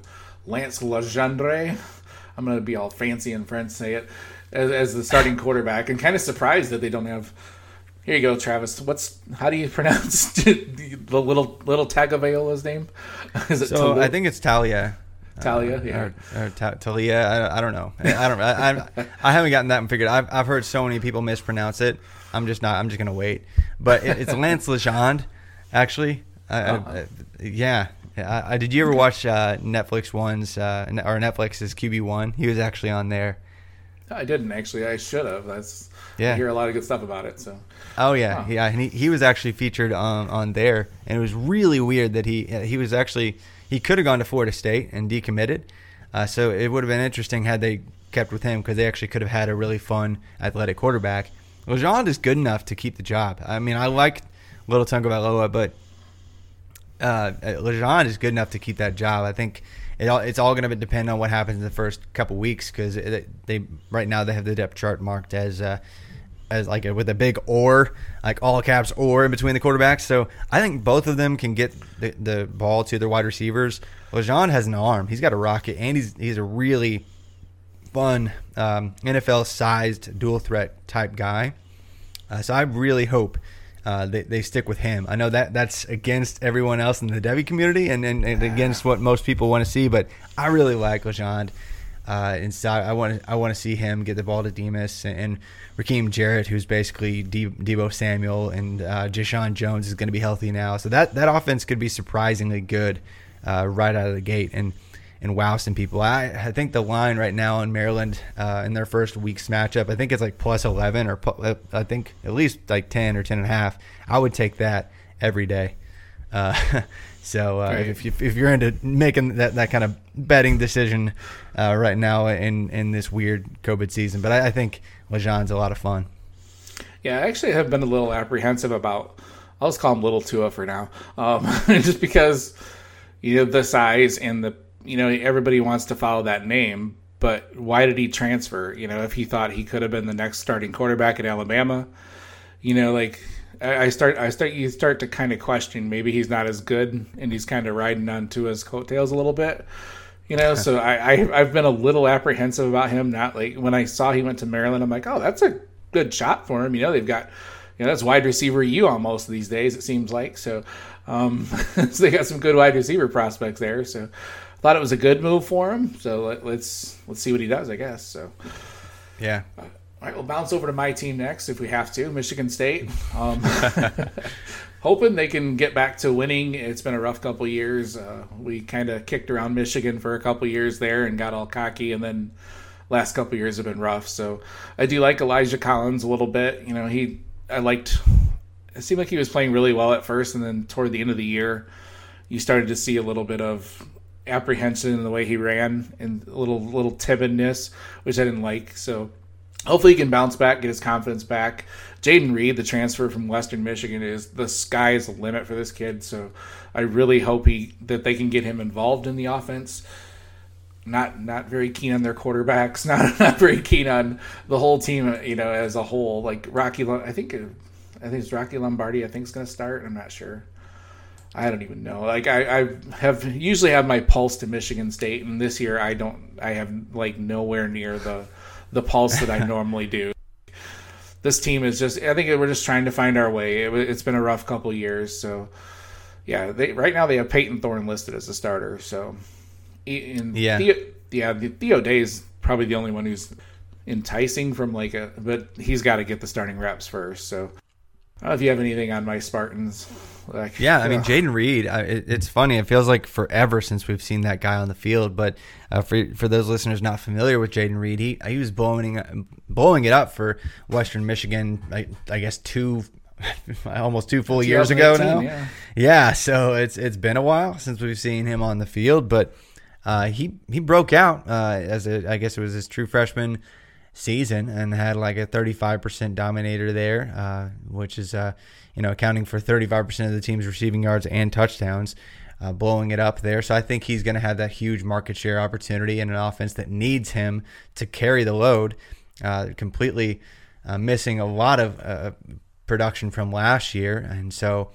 Lance Legendre. I'm going to be all fancy and French say it as, as the starting quarterback, and kind of surprised that they don't have. Here you go, Travis. What's how do you pronounce the little little Tagovailoa's name? Is it so? I think it's Talia. Talia, uh, yeah, or, or Talia. I, I, don't know. I, don't. I, I, I haven't gotten that figured. I've I've heard so many people mispronounce it. I'm just not. I'm just gonna wait. But it, it's Lance Legendre actually. uh yeah. I, I, did you ever watch uh, Netflix one's uh, or Netflix's QB one? He was actually on there. I didn't actually. I should have. That's yeah. I hear a lot of good stuff about it. So. Oh yeah, yeah. And he, he was actually featured on on there, and it was really weird that he he was actually he could have gone to Florida State and decommitted. Uh, so it would have been interesting had they kept with him because they actually could have had a really fun athletic quarterback. Legendre is good enough to keep the job. I mean, I like Little Tagovailoa, but uh, Legendre is good enough to keep that job. I think it all, it's all going to depend on what happens in the first couple weeks because they right now they have the depth chart marked as uh, as like a, with a big or like all caps or in between the quarterbacks. So I think both of them can get the, the ball to their wide receivers. Legendre has an arm; he's got a rocket, and he's he's a really fun um, NFL sized dual threat type guy. Uh, so I really hope uh, they, they stick with him. I know that that's against everyone else in the Devy community and, and, and against what most people want to see, but I really like Legendre. Uh, and so I want I want to see him get the ball to Demus and, and Rakim Jarrett, who's basically De- Deebo Samuel, and uh, Jeshaun Jones is going to be healthy now. So that that offense could be surprisingly good uh, right out of the gate. And and wow some people. I, I think the line right now in Maryland uh, in their first week's matchup, I think it's like plus 11 or uh, I think at least like 10 or 10 and a half. I would take that every day. So uh, if, you, if you're into making that, that kind of betting decision uh, right now in, in this weird COVID season, but I, I think Legendre's a lot of fun. Yeah, I actually have been a little apprehensive about. I'll just call him Little Tua for now, um, just because you know the size and the you know, everybody wants to follow that name, but why did he transfer? You know, if he thought he could have been the next starting quarterback at Alabama, you know, like I start, I start, you start to kind of question maybe he's not as good, and he's kind of riding on to his coattails a little bit. You know, so I, I I've been a little apprehensive about him. Not like when I saw he went to Maryland, I'm like, oh, that's a good shot for him. You know, they've got you know, that's wide receiver you almost these days, it seems like. So, um, so they got some good wide receiver prospects there. So, I thought it was a good move for him. So let, let's, let's see what he does, I guess. So yeah. All right, we'll bounce over to my team next if we have to, Michigan State. Um, hoping they can get back to winning. It's been a rough couple years. Uh, we kind of kicked around Michigan for a couple years there and got all cocky, and then last couple years have been rough. So I do like Elijah Collins a little bit. You know, he I liked. It seemed like he was playing really well at first, and then toward the end of the year, you started to see a little bit of apprehension in the way he ran and a little little timidness, which I didn't like. So hopefully he can bounce back, get his confidence back. Jayden Reed, the transfer from Western Michigan, is the sky is the limit for this kid. So I really hope he that they can get him involved in the offense. not not very keen on their quarterbacks, not not very keen on the whole team, you know, as a whole. Like Rocky, I think I think it's Rocky Lombardi. I think is going to start. I'm not sure. I don't even know. Like I, I have usually have my pulse to Michigan State, and this year I don't. I have like nowhere near the the pulse that I normally do. This team is just. I think we're just trying to find our way. It, has been a rough couple years, so yeah. They right now they have Payton Thorne listed as a starter. So in yeah, Theo, yeah. Theo Day is probably the only one who's enticing from like a, but he's got to get the starting reps first. So I don't know if you have anything on my Spartans. Like, yeah, I mean, Jayden Reed. it, it's funny. It feels like forever since we've seen that guy on the field. But uh, for for those listeners not familiar with Jayden Reed, he he was blowing blowing it up for Western Michigan. I, I guess two. almost two full years ago now. Yeah. yeah, so it's it's been a while since we've seen him on the field, but uh, he he broke out uh, as a I guess it was his true freshman season and had like a 35% dominator there, uh, which is, uh, you know, accounting for 35% of the team's receiving yards and touchdowns, uh, blowing it up there. So I think he's going to have that huge market share opportunity in an offense that needs him to carry the load, uh, completely uh, missing a lot of uh, production from last year. And so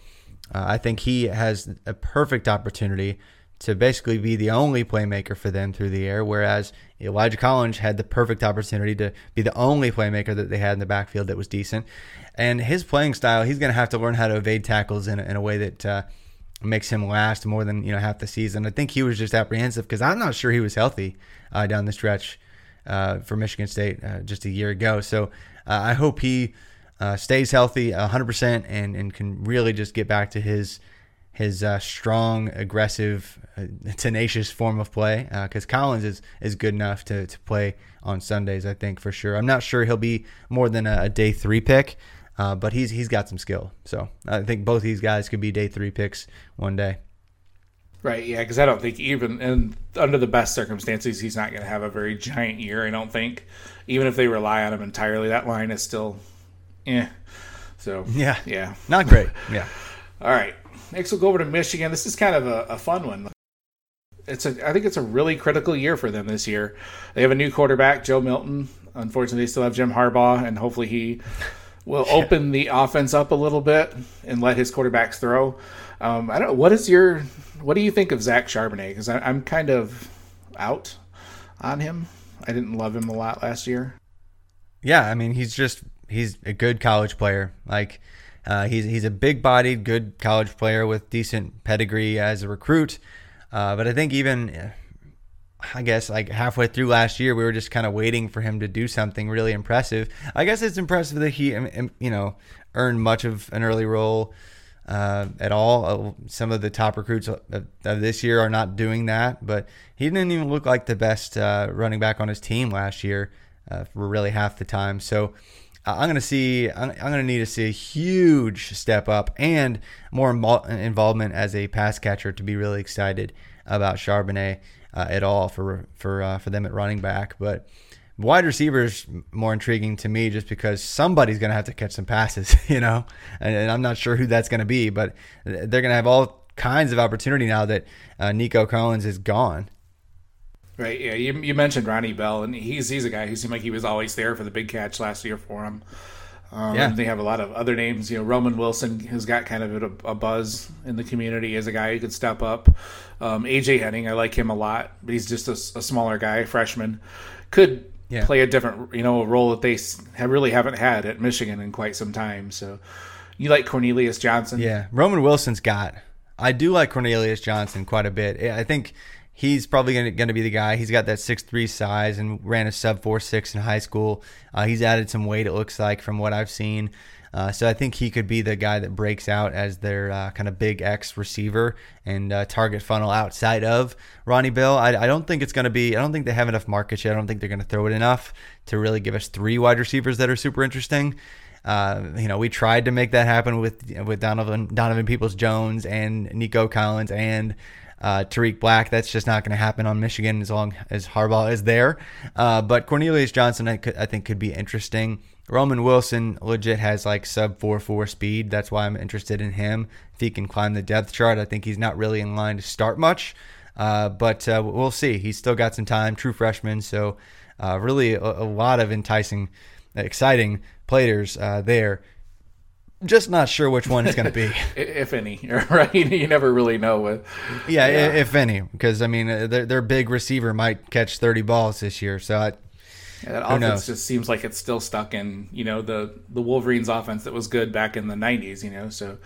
I think he has a perfect opportunity to basically be the only playmaker for them through the air, whereas Elijah Collins had the perfect opportunity to be the only playmaker that they had in the backfield that was decent. And his playing style, he's going to have to learn how to evade tackles in a, in a way that uh, makes him last more than you know half the season. I think he was just apprehensive because I'm not sure he was healthy uh, down the stretch uh, for Michigan State uh, just a year ago. So uh, I hope he uh, stays healthy 100% and, and can really just get back to his – his uh, strong, aggressive, uh, tenacious form of play because uh, Collins is is good enough to, to play on Sundays. I think for sure. I'm not sure he'll be more than a, a day three pick, uh, but he's he's got some skill. So I think both these guys could be day three picks one day. Right, yeah, because I don't think even and under the best circumstances, he's not going to have a very giant year. I don't think, even if they rely on him entirely, that line is still, yeah. So yeah, yeah, not great. Yeah. All right. Next, we'll go over to Michigan. This is kind of a, a fun one. It's a, I think it's a really critical year for them this year. They have a new quarterback, Joe Milton. Unfortunately, they still have Jim Harbaugh, and hopefully he will open the offense up a little bit and let his quarterbacks throw. Um, I don't know. What is your what do you think of Zach Charbonnet? Because I'm kind of out on him. I didn't love him a lot last year. Yeah, I mean he's just he's a good college player. Like uh, he's he's a big-bodied, good college player with decent pedigree as a recruit. Uh, but I think even, I guess, like halfway through last year, we were just kind of waiting for him to do something really impressive. I guess it's impressive that he, um, um, you know, earned much of an early role uh, at all. Uh, some of the top recruits of, of, this year are not doing that, but he didn't even look like the best uh, running back on his team last year uh, for really half the time. So I'm going to see, I'm, going to need to see a huge step up and more involvement as a pass catcher to be really excited about Charbonnet uh, at all for for uh, for them at running back. But wide receivers more intriguing to me just because somebody's going to have to catch some passes, you know, and, and I'm not sure who that's going to be, but they're going to have all kinds of opportunity now that uh, Nico Collins is gone. Right. Yeah. You, you mentioned Ronnie Bell, and he's he's a guy who seemed like he was always there for the big catch last year for him. Um, yeah. They have a lot of other names. You know, Roman Wilson has got kind of a, a buzz in the community as a guy who could step up. Um, AJ Henning, I like him a lot, but he's just a, a smaller guy, freshman. Could yeah. play a different, you know, a role that they have really haven't had at Michigan in quite some time. So, you like Cornelius Johnson? Yeah, Roman Wilson's got. I do like Cornelius Johnson quite a bit. I think he's probably going to be the guy. He's got that six three size and ran a sub four six in high school. Uh, he's added some weight. It looks like from what I've seen. Uh, so I think he could be the guy that breaks out as their uh, kind of big X receiver and uh, target funnel outside of Ronnie Bell. I, I don't think it's going to be. I don't think they have enough market share. I don't think they're going to throw it enough to really give us three wide receivers that are super interesting. Uh, you know, we tried to make that happen with with Donovan Donovan Peoples Jones and Nico Collins and uh, Tarik Black. That's just not going to happen on Michigan as long as Harbaugh is there. Uh, but Cornelius Johnson, I, could, I think, could be interesting. Roman Wilson legit has like sub 4 4 speed. That's why I'm interested in him. If he can climb the depth chart, I think he's not really in line to start much. Uh, but uh, we'll see. He's still got some time. True freshman, so uh, really a, a, lot of enticing, exciting players uh, there. Just not sure which one it's going to be, if any. Right? You never really know. What, yeah, yeah. if any, because I mean, their, their big receiver might catch thirty balls this year. So I, yeah, that offense knows? just seems like it's still stuck in you know the the Wolverines offense that was good back in the '90s. You know, so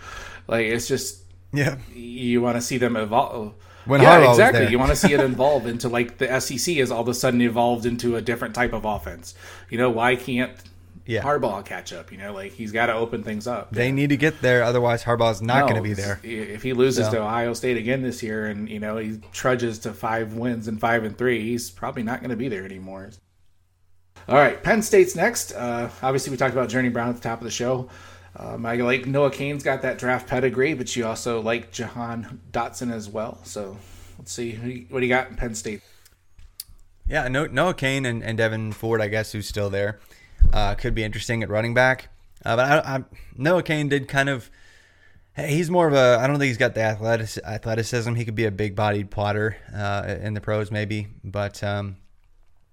like it's just yeah, you want to see them evolve. When yeah, Harbaugh exactly. You want to see it evolve into like the SEC has all of a sudden evolved into a different type of offense. You know, why can't yeah. Harbaugh catch up? You know, like he's got to open things up. They need to get there, otherwise Harbaugh's not no, going to be there. If he loses so. to Ohio State again this year, and you know he trudges to five wins and five and three, he's probably not going to be there anymore. All right, Penn State's next. Uh, obviously, we talked about Journey Brown at the top of the show. Um, I like Noah Cain's got that draft pedigree, but you also like Jahan Dotson as well. So let's see what do you got in Penn State. Yeah, Noah Cain and, and Devyn Ford, I guess, who's still there, uh, could be interesting at running back. Uh, but I, I, Noah Cain did kind of. He's more of a. I don't think he's got the athletic, athleticism. He could be a big-bodied plotter uh, in the pros, maybe. But um,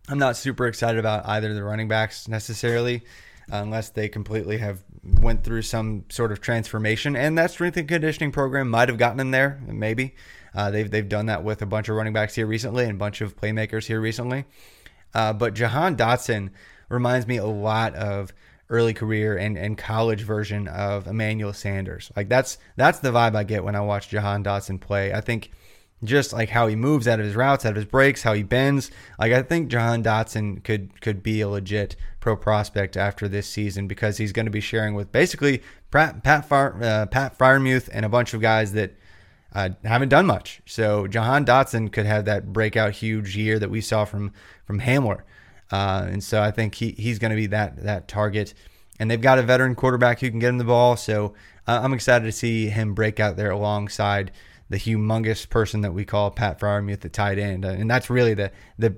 I'm not super excited about either of the running backs necessarily, unless they completely have went through some sort of transformation. And that strength and conditioning program might have gotten them there, maybe. Uh, they've they've done that with a bunch of running backs here recently and a bunch of playmakers here recently. Uh, but Jahan Dotson reminds me a lot of early career and, and college version of Emmanuel Sanders. Like that's that's the vibe I get when I watch Jahan Dotson play. I think just like how he moves out of his routes, out of his breaks, how he bends. Like I think Jahan Dotson could could be a legit pro prospect after this season because he's going to be sharing with basically Pat Pat, Fire, uh, Pat Freiermuth and a bunch of guys that uh, haven't done much. So Jahan Dotson could have that breakout huge year that we saw from from Hamler, uh, and so I think he he's going to be that that target. And they've got a veteran quarterback who can get him the ball, so uh, I'm excited to see him break out there alongside the humongous person that we call Pat Freiermuth the tight end, uh, and that's really the the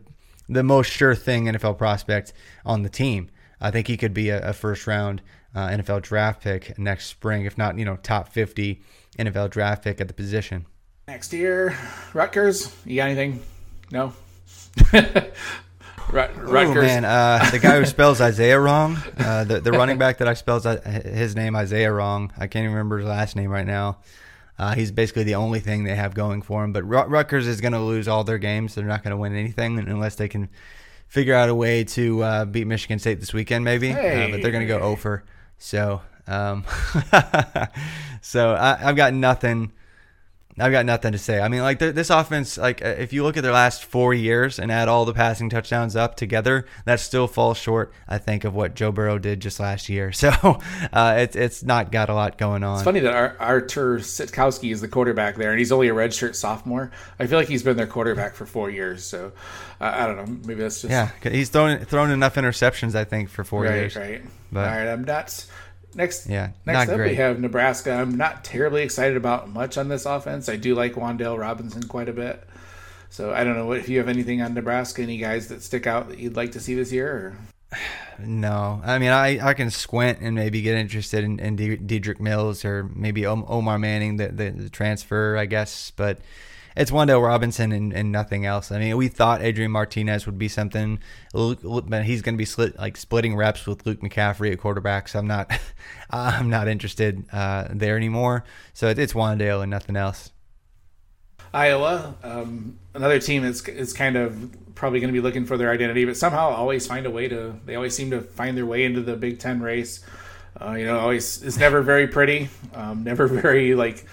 the most sure thing NFL prospect on the team. I think he could be a, a first round uh, NFL draft pick next spring, if not you know top fifty NFL draft pick at the position. Next year, Rutgers. You got anything? No. Rutgers. Oh man, uh, the guy who spells Isaiah wrong, uh, the the running back that I spells uh, his name Isaiah wrong. I can't even remember his last name right now. Uh, he's basically the only thing they have going for him. But Rutgers is going to lose all their games. They're not going to win anything unless they can figure out a way to uh, beat Michigan State this weekend, maybe. Hey. Uh, but they're going to go over. So, um, so I, have got nothing I've got nothing to say. I mean, like this offense, like uh, if you look at their last four years and add all the passing touchdowns up together, that still falls short, I think, of what Joe Burrow did just last year. So uh, it's it's not got a lot going on. It's funny that Artur Sitkowski is the quarterback there, and he's only a redshirt sophomore. I feel like he's been their quarterback for four years. So uh, I don't know. Maybe that's just yeah. He's thrown thrown enough interceptions, I think, for four right, years. Right. But, all right. I'm not Next, yeah, next up great. we have Nebraska. I'm not terribly excited about much on this offense. I do like Wan'Dale Robinson quite a bit. So I don't know if you have anything on Nebraska. Any guys that stick out that you'd like to see this year? Or? No, I mean I, I can squint and maybe get interested in, in Dedrick Mills or maybe Omar Manning, the, the, the transfer, I guess. But it's Wan'Dale Robinson and, and nothing else. I mean, we thought Adrian Martinez would be something, but he's going to be like splitting reps with Luke McCaffrey at quarterback. So I'm not, I'm not interested uh, there anymore. So it's Wan'Dale and nothing else. Iowa, um, another team that's is kind of probably going to be looking for their identity, but somehow always find a way to. They always seem to find their way into the Big Ten race. Uh, you know, always it's never very pretty, um, never very like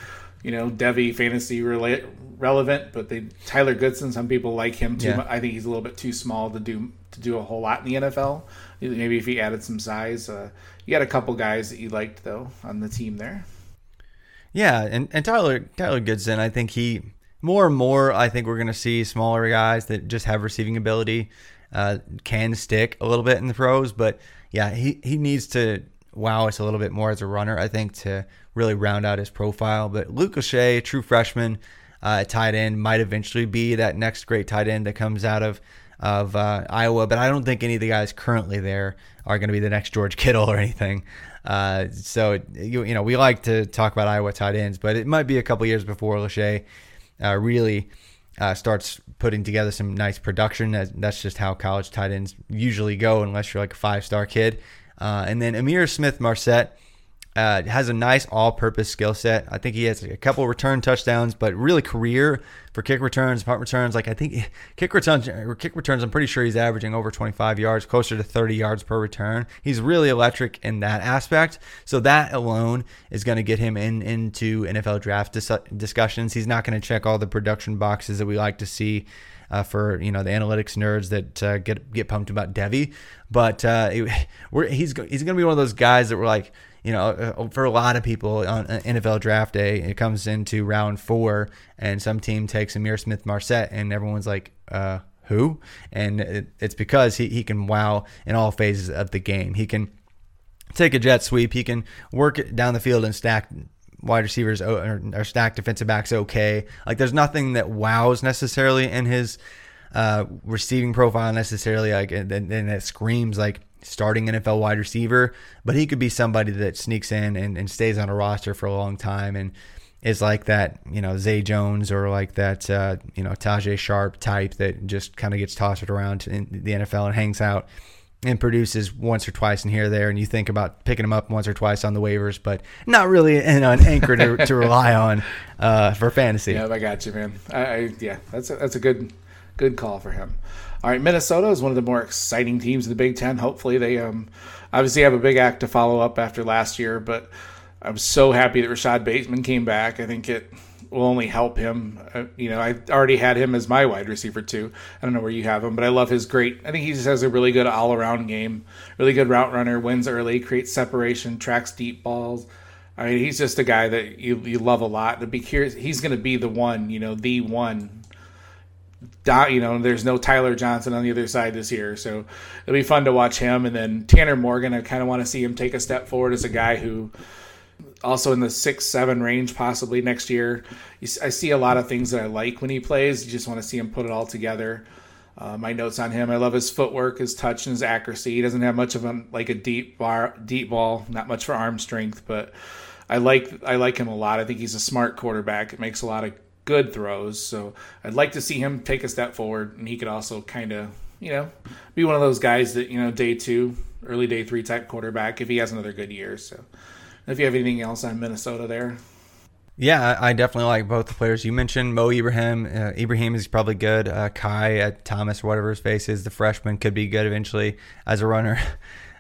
you know Devy fantasy relevant, but they Tyler Goodson. Some people like him too. Yeah. I think he's a little bit too small to do to do a whole lot in the NFL. Maybe if he added some size, uh, you got a couple guys that you liked though on the team there. Yeah, and, and Tyler Tyler Goodson, I think he more and more. I think we're going to see smaller guys that just have receiving ability uh, can stick a little bit in the pros, but yeah, he he needs to wow us a little bit more as a runner. I think to really round out his profile. But Luke Lachey, true freshman uh, tight end, might eventually be that next great tight end that comes out of of uh, Iowa. But I don't think any of the guys currently there are going to be the next George Kittle or anything. Uh, so you, you know we like to talk about Iowa tight ends, but it might be a couple years before Lachey uh, really uh, starts putting together some nice production. That's just how college tight ends usually go, unless you're like a five star kid. Uh, and then Ihmir Smith Marsette uh, has a nice all-purpose skill set. I think he has a couple return touchdowns, but really career for kick returns, punt returns. Like I think kick returns, kick returns. I'm pretty sure he's averaging over 25 yards, closer to 30 yards per return. He's really electric in that aspect. So that alone is going to get him in into NFL draft dis- discussions. He's not going to check all the production boxes that we like to see. Uh, for you know the analytics nerds that uh, get get pumped about Devy, but uh, he's he's going to be one of those guys that we're like, you know, uh, for a lot of people on uh, NFL draft day, it comes into round four, and some team takes Ihmir Smith Marsette, and everyone's like, uh, who? And it, it's because he, he can wow in all phases of the game. He can take a jet sweep, he can work it down the field and stack wide receivers or, stack defensive backs okay. Like there's nothing that wows necessarily in his uh, receiving profile necessarily, like and, and that screams like starting NFL wide receiver, but he could be somebody that sneaks in and, and stays on a roster for a long time and is like that, you know, Zay Jones or like that, uh, you know, Tajae Sharpe type that just kind of gets tossed around in the NFL and hangs out and produces once or twice in here there. And you think about picking him up once or twice on the waivers, but not really an, an anchor to, to rely on uh, for fantasy. Yeah, I got you, man. I, I yeah, that's a, that's a good good call for him. All right, Minnesota is one of the more exciting teams in the Big Ten. Hopefully, they um, obviously have a big act to follow up after last year, but I'm so happy that Rashod Bateman came back. I think it will only help him. Uh, you know, I already had him as my wide receiver too. I don't know where you have him, but I love his great. I think he just has a really good all around game, really good route runner, wins early, creates separation, tracks deep balls. I mean, he's just a guy that you, you love a lot. To be curious, he's going to be the one, you know, the one you know, there's no Tyler Johnson on the other side this year, so it'll be fun to watch him. And then Tanner Morgan, I kind of want to see him take a step forward as a guy who, also in the six seven range possibly next year. I see a lot of things that I like when he plays. You just want to see him put it all together. Uh, my notes on him: I love his footwork, his touch, and his accuracy. He doesn't have much of a like a deep bar, deep ball, not much for arm strength, but I like I like him a lot. I think he's a smart quarterback. It makes a lot of good throws. So I'd like to see him take a step forward, and he could also kind of, you know, be one of those guys that you know, day two, early day three type quarterback if he has another good year. So if you have anything else on Minnesota there. Yeah, I definitely like both the players you mentioned. Mo Ibrahim, uh, Ibrahim is probably good. Uh, Kai uh, Thomas, whatever his face is, the freshman could be good eventually as a runner.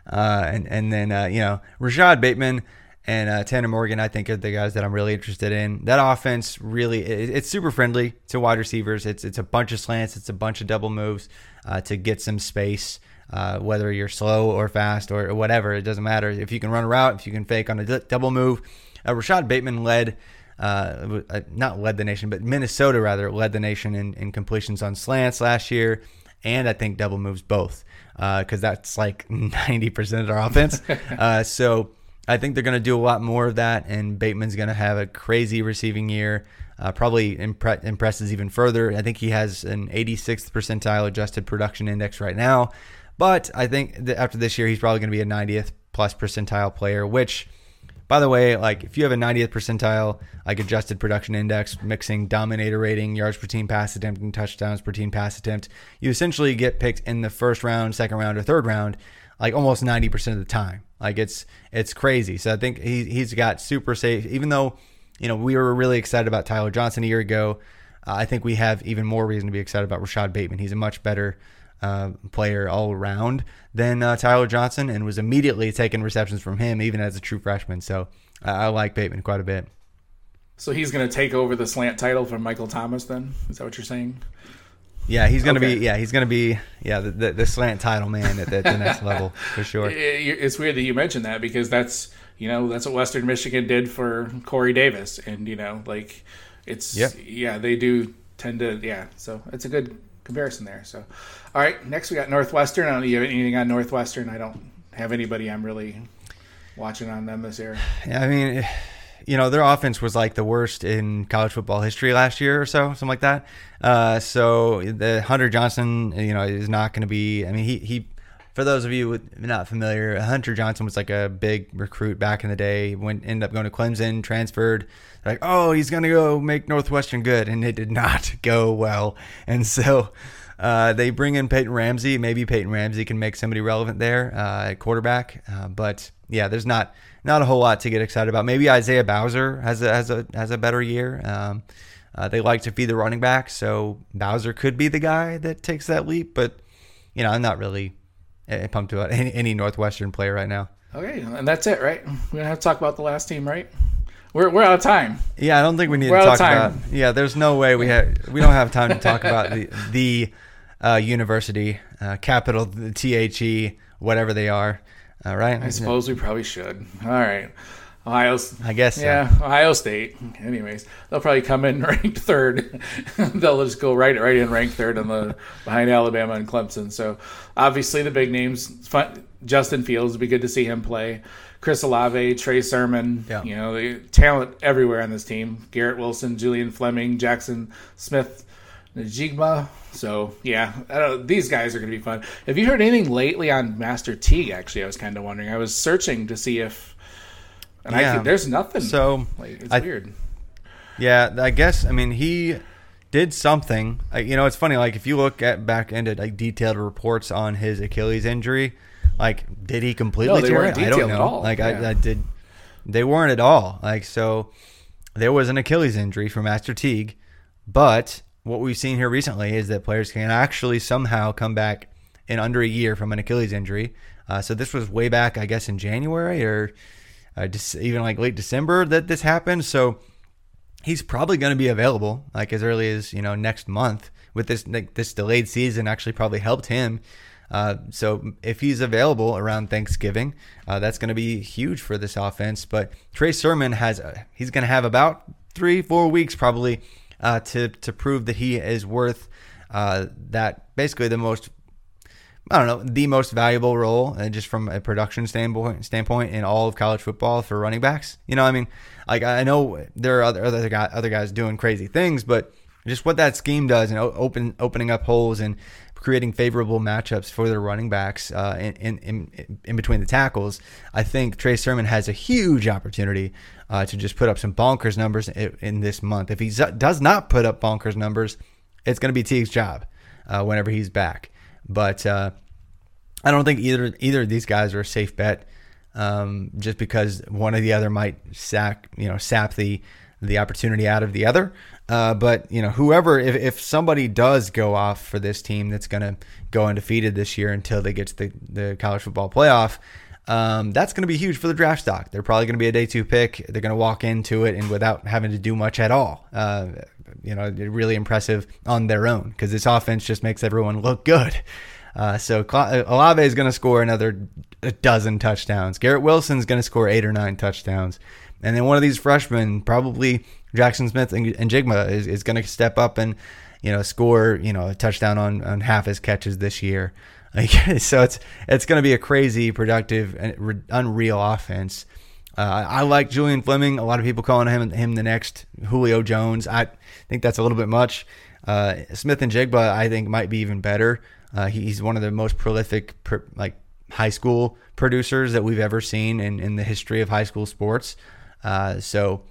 Uh, and and then uh, you know Rashod Bateman and uh, Tanner Morgan, I think, are the guys that I'm really interested in. That offense really, it, it's super friendly to wide receivers. It's it's a bunch of slants, it's a bunch of double moves uh, to get some space. Uh, whether you're slow or fast or, whatever, it doesn't matter. If you can run a route, if you can fake on a d- double move, uh, Rashod Bateman led. Uh, uh, not led the nation, but Minnesota rather led the nation in, in completions on slants last year, and I think double moves both because that's like 90% of our offense. so I think they're going to do a lot more of that, and Bateman's going to have a crazy receiving year. Uh, probably impre- impresses even further. I think he has an 86th percentile adjusted production index right now, but I think that after this year, he's probably going to be a 90th plus percentile player. Which, by the way, like if you have a 90th percentile like adjusted production index, mixing dominator rating, yards per team pass attempt, and touchdowns per team pass attempt, you essentially get picked in the first round, second round, or third round, like almost 90% of the time. Like it's it's crazy. So I think he he's got super safe. Even though you know we were really excited about Tyler Johnson a year ago, uh, I think we have even more reason to be excited about Rashod Bateman. He's a much better uh, player all around than uh, Tyler Johnson, and was immediately taking receptions from him even as a true freshman. So I like Bateman quite a bit. So he's going to take over the slant title from Michael Thomas. Then is that what you're saying? Yeah, he's gonna okay. be. Yeah, he's gonna be. Yeah, the, the, the slant title man at the, the next level for sure. It's weird that you mentioned that because that's you know that's what Western Michigan did for Corey Davis, and you know like it's yep. yeah they do tend to yeah. So it's a good comparison there. So all right, next we got Northwestern. I don't know you have anything on Northwestern. I don't have anybody I'm really watching on them this year. Yeah, I mean you know, their offense was like the worst in college football history last year or so, something like that. Uh, so the Hunter Johnson, you know, is not going to be. I mean, he he for those of you not familiar, Hunter Johnson was like a big recruit back in the day. Went ended up going to Clemson, transferred. Like, oh, he's gonna go make Northwestern good, and it did not go well. And so uh, they bring in Peyton Ramsey. Maybe Peyton Ramsey can make somebody relevant there uh, at quarterback. Uh, but yeah, there's not not a whole lot to get excited about. Maybe Isaiah Bowser has a has a has a better year. Um, uh, they like to feed the running back, so Bowser could be the guy that takes that leap. But you know, I'm not really pumped about any, any Northwestern player right now. Okay, and that's it, right? We don't have to talk about the last team, right? We're, we're out of time. Yeah, I don't think we need we're to talk about. Yeah, there's no way we have we don't have time to talk about the the uh, university uh, capital, the THE, whatever they are. All right. I suppose we probably should. All right. Ohio. I guess. Yeah, Ohio State. Anyways, they'll probably come in ranked third. they'll just go right right in ranked third on the behind Alabama and Clemson. So obviously the big names. Fun, Justin Fields would be good to see him play. Chris Olave, Trey Sermon. Yeah. You know, the talent everywhere on this team. Garrett Wilson, Julian Fleming, Jackson Smith, Njigba. So yeah, these guys are going to be fun. Have you heard anything lately on Master Teague? Actually, I was kind of wondering. I was searching to see if and yeah. I there's nothing. So like, it's I, weird. Yeah, I guess. I mean, he did something. You know, it's funny. Like if you look at back ended like detailed reports on his Achilles injury, like did he completely no, tear it? I don't know. Like yeah. I, I did. They weren't at all. Like so, there was an Achilles injury for Master Teague, but what we've seen here recently is that players can actually somehow come back in under a year from an Achilles injury. Uh, so this was way back, I guess, in January or uh, even like late December that this happened. So he's probably going to be available like as early as you know next month. With this like, this delayed season, actually probably helped him. Uh, so if he's available around Thanksgiving, uh, that's going to be huge for this offense. But Trey Sermon has uh, he's going to have about three four weeks probably uh, to to prove that he is worth uh, that basically the most I don't know, the most valuable role, uh, just from a production standpoint, standpoint in all of college football for running backs. You know, I mean, like I know there are other other guys, other guys doing crazy things, but just what that scheme does and open opening up holes and creating favorable matchups for their running backs uh, in, in, in between the tackles. I think Trey Sermon has a huge opportunity uh, to just put up some bonkers numbers in, in this month. If he does not put up bonkers numbers, it's going to be Teague's job uh, whenever he's back. But uh, I don't think either either of these guys are a safe bet, um, just because one or the other might sack you know sap the the opportunity out of the other. Uh, but you know, whoever if, if somebody does go off for this team that's going to go undefeated this year until they get to the, the college football playoff, um, that's going to be huge for the draft stock. They're probably going to be a day two pick. They're going to walk into it and without having to do much at all. Uh, you know, really impressive on their own because this offense just makes everyone look good. Uh, so uh, Olave is going to score another dozen touchdowns. Garrett Wilson is going to score eight or nine touchdowns. And then one of these freshmen, probably Jackson Smith and, and Njigba, is, is going to step up and you know score you know a touchdown on, on half his catches this year. So it's it's going to be a crazy, productive, and unreal offense. Uh, I like Julian Fleming. A lot of people calling him him the next Julio Jones. I think that's a little bit much. Uh, Smith-Njigba, I think, might be even better. Uh, he's one of the most prolific, like high school producers that we've ever seen in, in the history of high school sports. Uh, so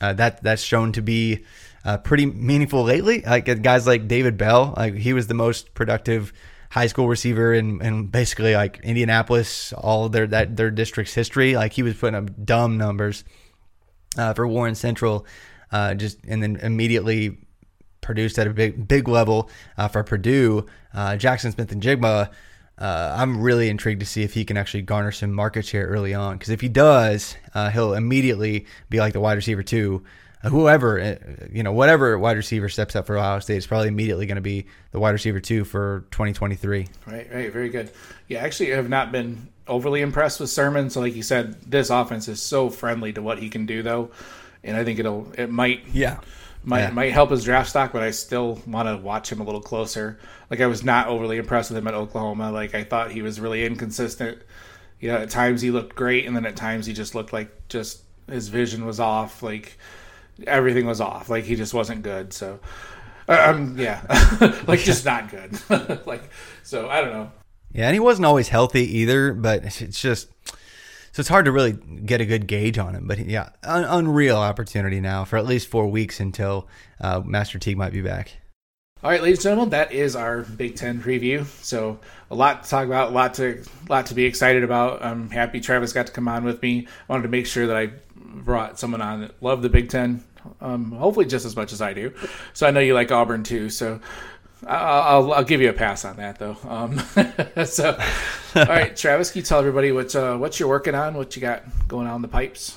uh, that that's shown to be uh, pretty meaningful lately. Like guys like David Bell, like he was the most productive high school receiver in, in basically like Indianapolis, all their that their district's history. Like he was putting up dumb numbers uh, for Warren Central, uh, just and then immediately produced at a big big level uh, for Purdue. Uh, Jackson Smith-Njigba. Uh, I'm really intrigued to see if he can actually garner some market share early on. Because if he does, uh, he'll immediately be like the wide receiver two. Uh, whoever, uh, you know, whatever wide receiver steps up for Ohio State is probably immediately going to be the wide receiver two for 2023. Right, right, very good. Yeah, actually, I have not been overly impressed with Sermon. So, like you said, this offense is so friendly to what he can do, though, and I think it'll it might yeah might yeah. might help his draft stock, but I still want to watch him a little closer. Like I was not overly impressed with him at Oklahoma. Like I thought he was really inconsistent. You know, at times he looked great, and then at times he just looked like just his vision was off. Like everything was off. Like he just wasn't good. So, uh, um, yeah, like just not good. like so, I don't know. Yeah, and he wasn't always healthy either, but it's just so it's hard to really get a good gauge on him. But yeah, un- unreal opportunity now for at least four weeks until uh, Master Teague might be back. All right, ladies and gentlemen, that is our Big Ten preview. So a lot to talk about, a lot to lot to be excited about. I'm happy Travis got to come on with me. I wanted to make sure that I brought someone on that loved the Big Ten, um, hopefully just as much as I do. So I know you like Auburn too. So I'll, I'll give you a pass on that though. Um, so, all right, Travis, can you tell everybody what uh, what you're working on, what you got going on in the pipes?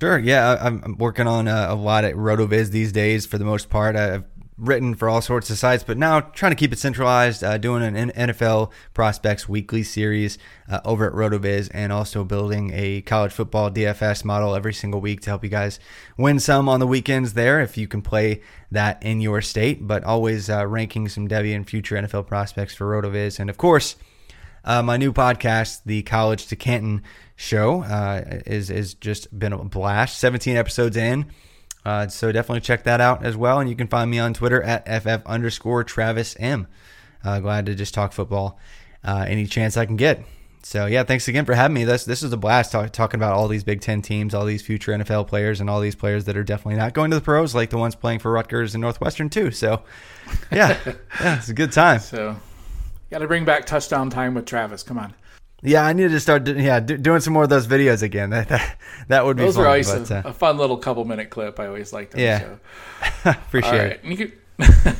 Sure. Yeah, I'm working on a, a lot at Rotoviz these days. For the most part, I've written for all sorts of sites, but now trying to keep it centralized, uh, doing an NFL prospects weekly series uh, over at RotoViz, and also building a college football DFS model every single week to help you guys win some on the weekends there if you can play that in your state. But always uh, ranking some Devy and future NFL prospects for RotoViz, and of course. Uh, my new podcast, the College to Canton Show, uh, is is just been a blast. 17 episodes in, uh, so definitely check that out as well. And you can find me on Twitter at ff underscore Travis M. Uh, glad to just talk football uh, any chance I can get. So yeah, thanks again for having me. This this is a blast talk, talking about all these Big Ten teams, all these future NFL players, and all these players that are definitely not going to the pros, like the ones playing for Rutgers and Northwestern too. So yeah, yeah, it's a good time. So got to bring back touchdown time with Travis. Come on. Yeah, I need to start. Do, yeah, do, doing some more of those videos again. That that, that would be. Those fun, were always but, a, uh, a, fun little couple minute clip. I always liked them. Yeah, so. appreciate it. You can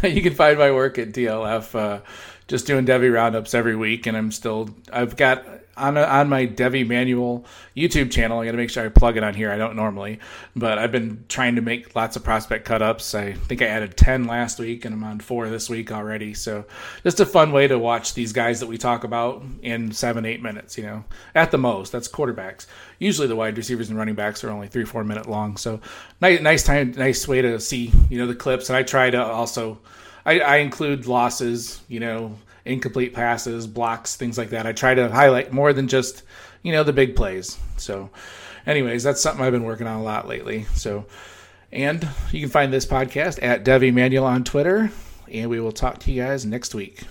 you can find my work at DLF. Uh, just doing Devy roundups every week, and I'm still. I've got on a, on my Devy Manual YouTube channel. I got to make sure I plug it on here. I don't normally, but I've been trying to make lots of prospect cut ups. I think I added ten last week, and I'm on four this week already. So just a fun way to watch these guys that we talk about in seven eight minutes. You know, at the most. That's quarterbacks. Usually the wide receivers and running backs are only three four minute long. So nice nice time nice way to see you know the clips. And I try to also. I, I include losses, you know, incomplete passes, blocks, things like that. I try to highlight more than just, you know, the big plays. So, anyways, that's something I've been working on a lot lately. So, and you can find this podcast at Devy Manual on Twitter, and we will talk to you guys next week.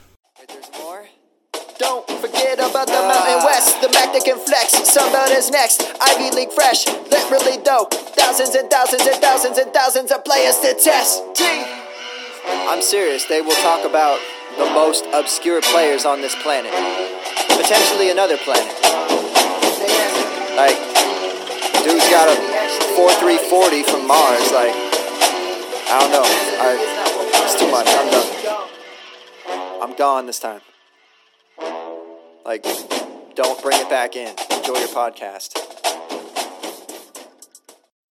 Don't forget about the Mountain West, the Mac that can flex. Sunbelt is next. Ivy League fresh, literally dope. Thousands and thousands and thousands and thousands of players to test. I'm serious. They will talk about the most obscure players on this planet, potentially another planet. Like, dude's got a 4.340 from Mars. Like, I don't know. I, it's too much. I'm done. I'm gone this time. Like, don't bring it back in. Enjoy your podcast.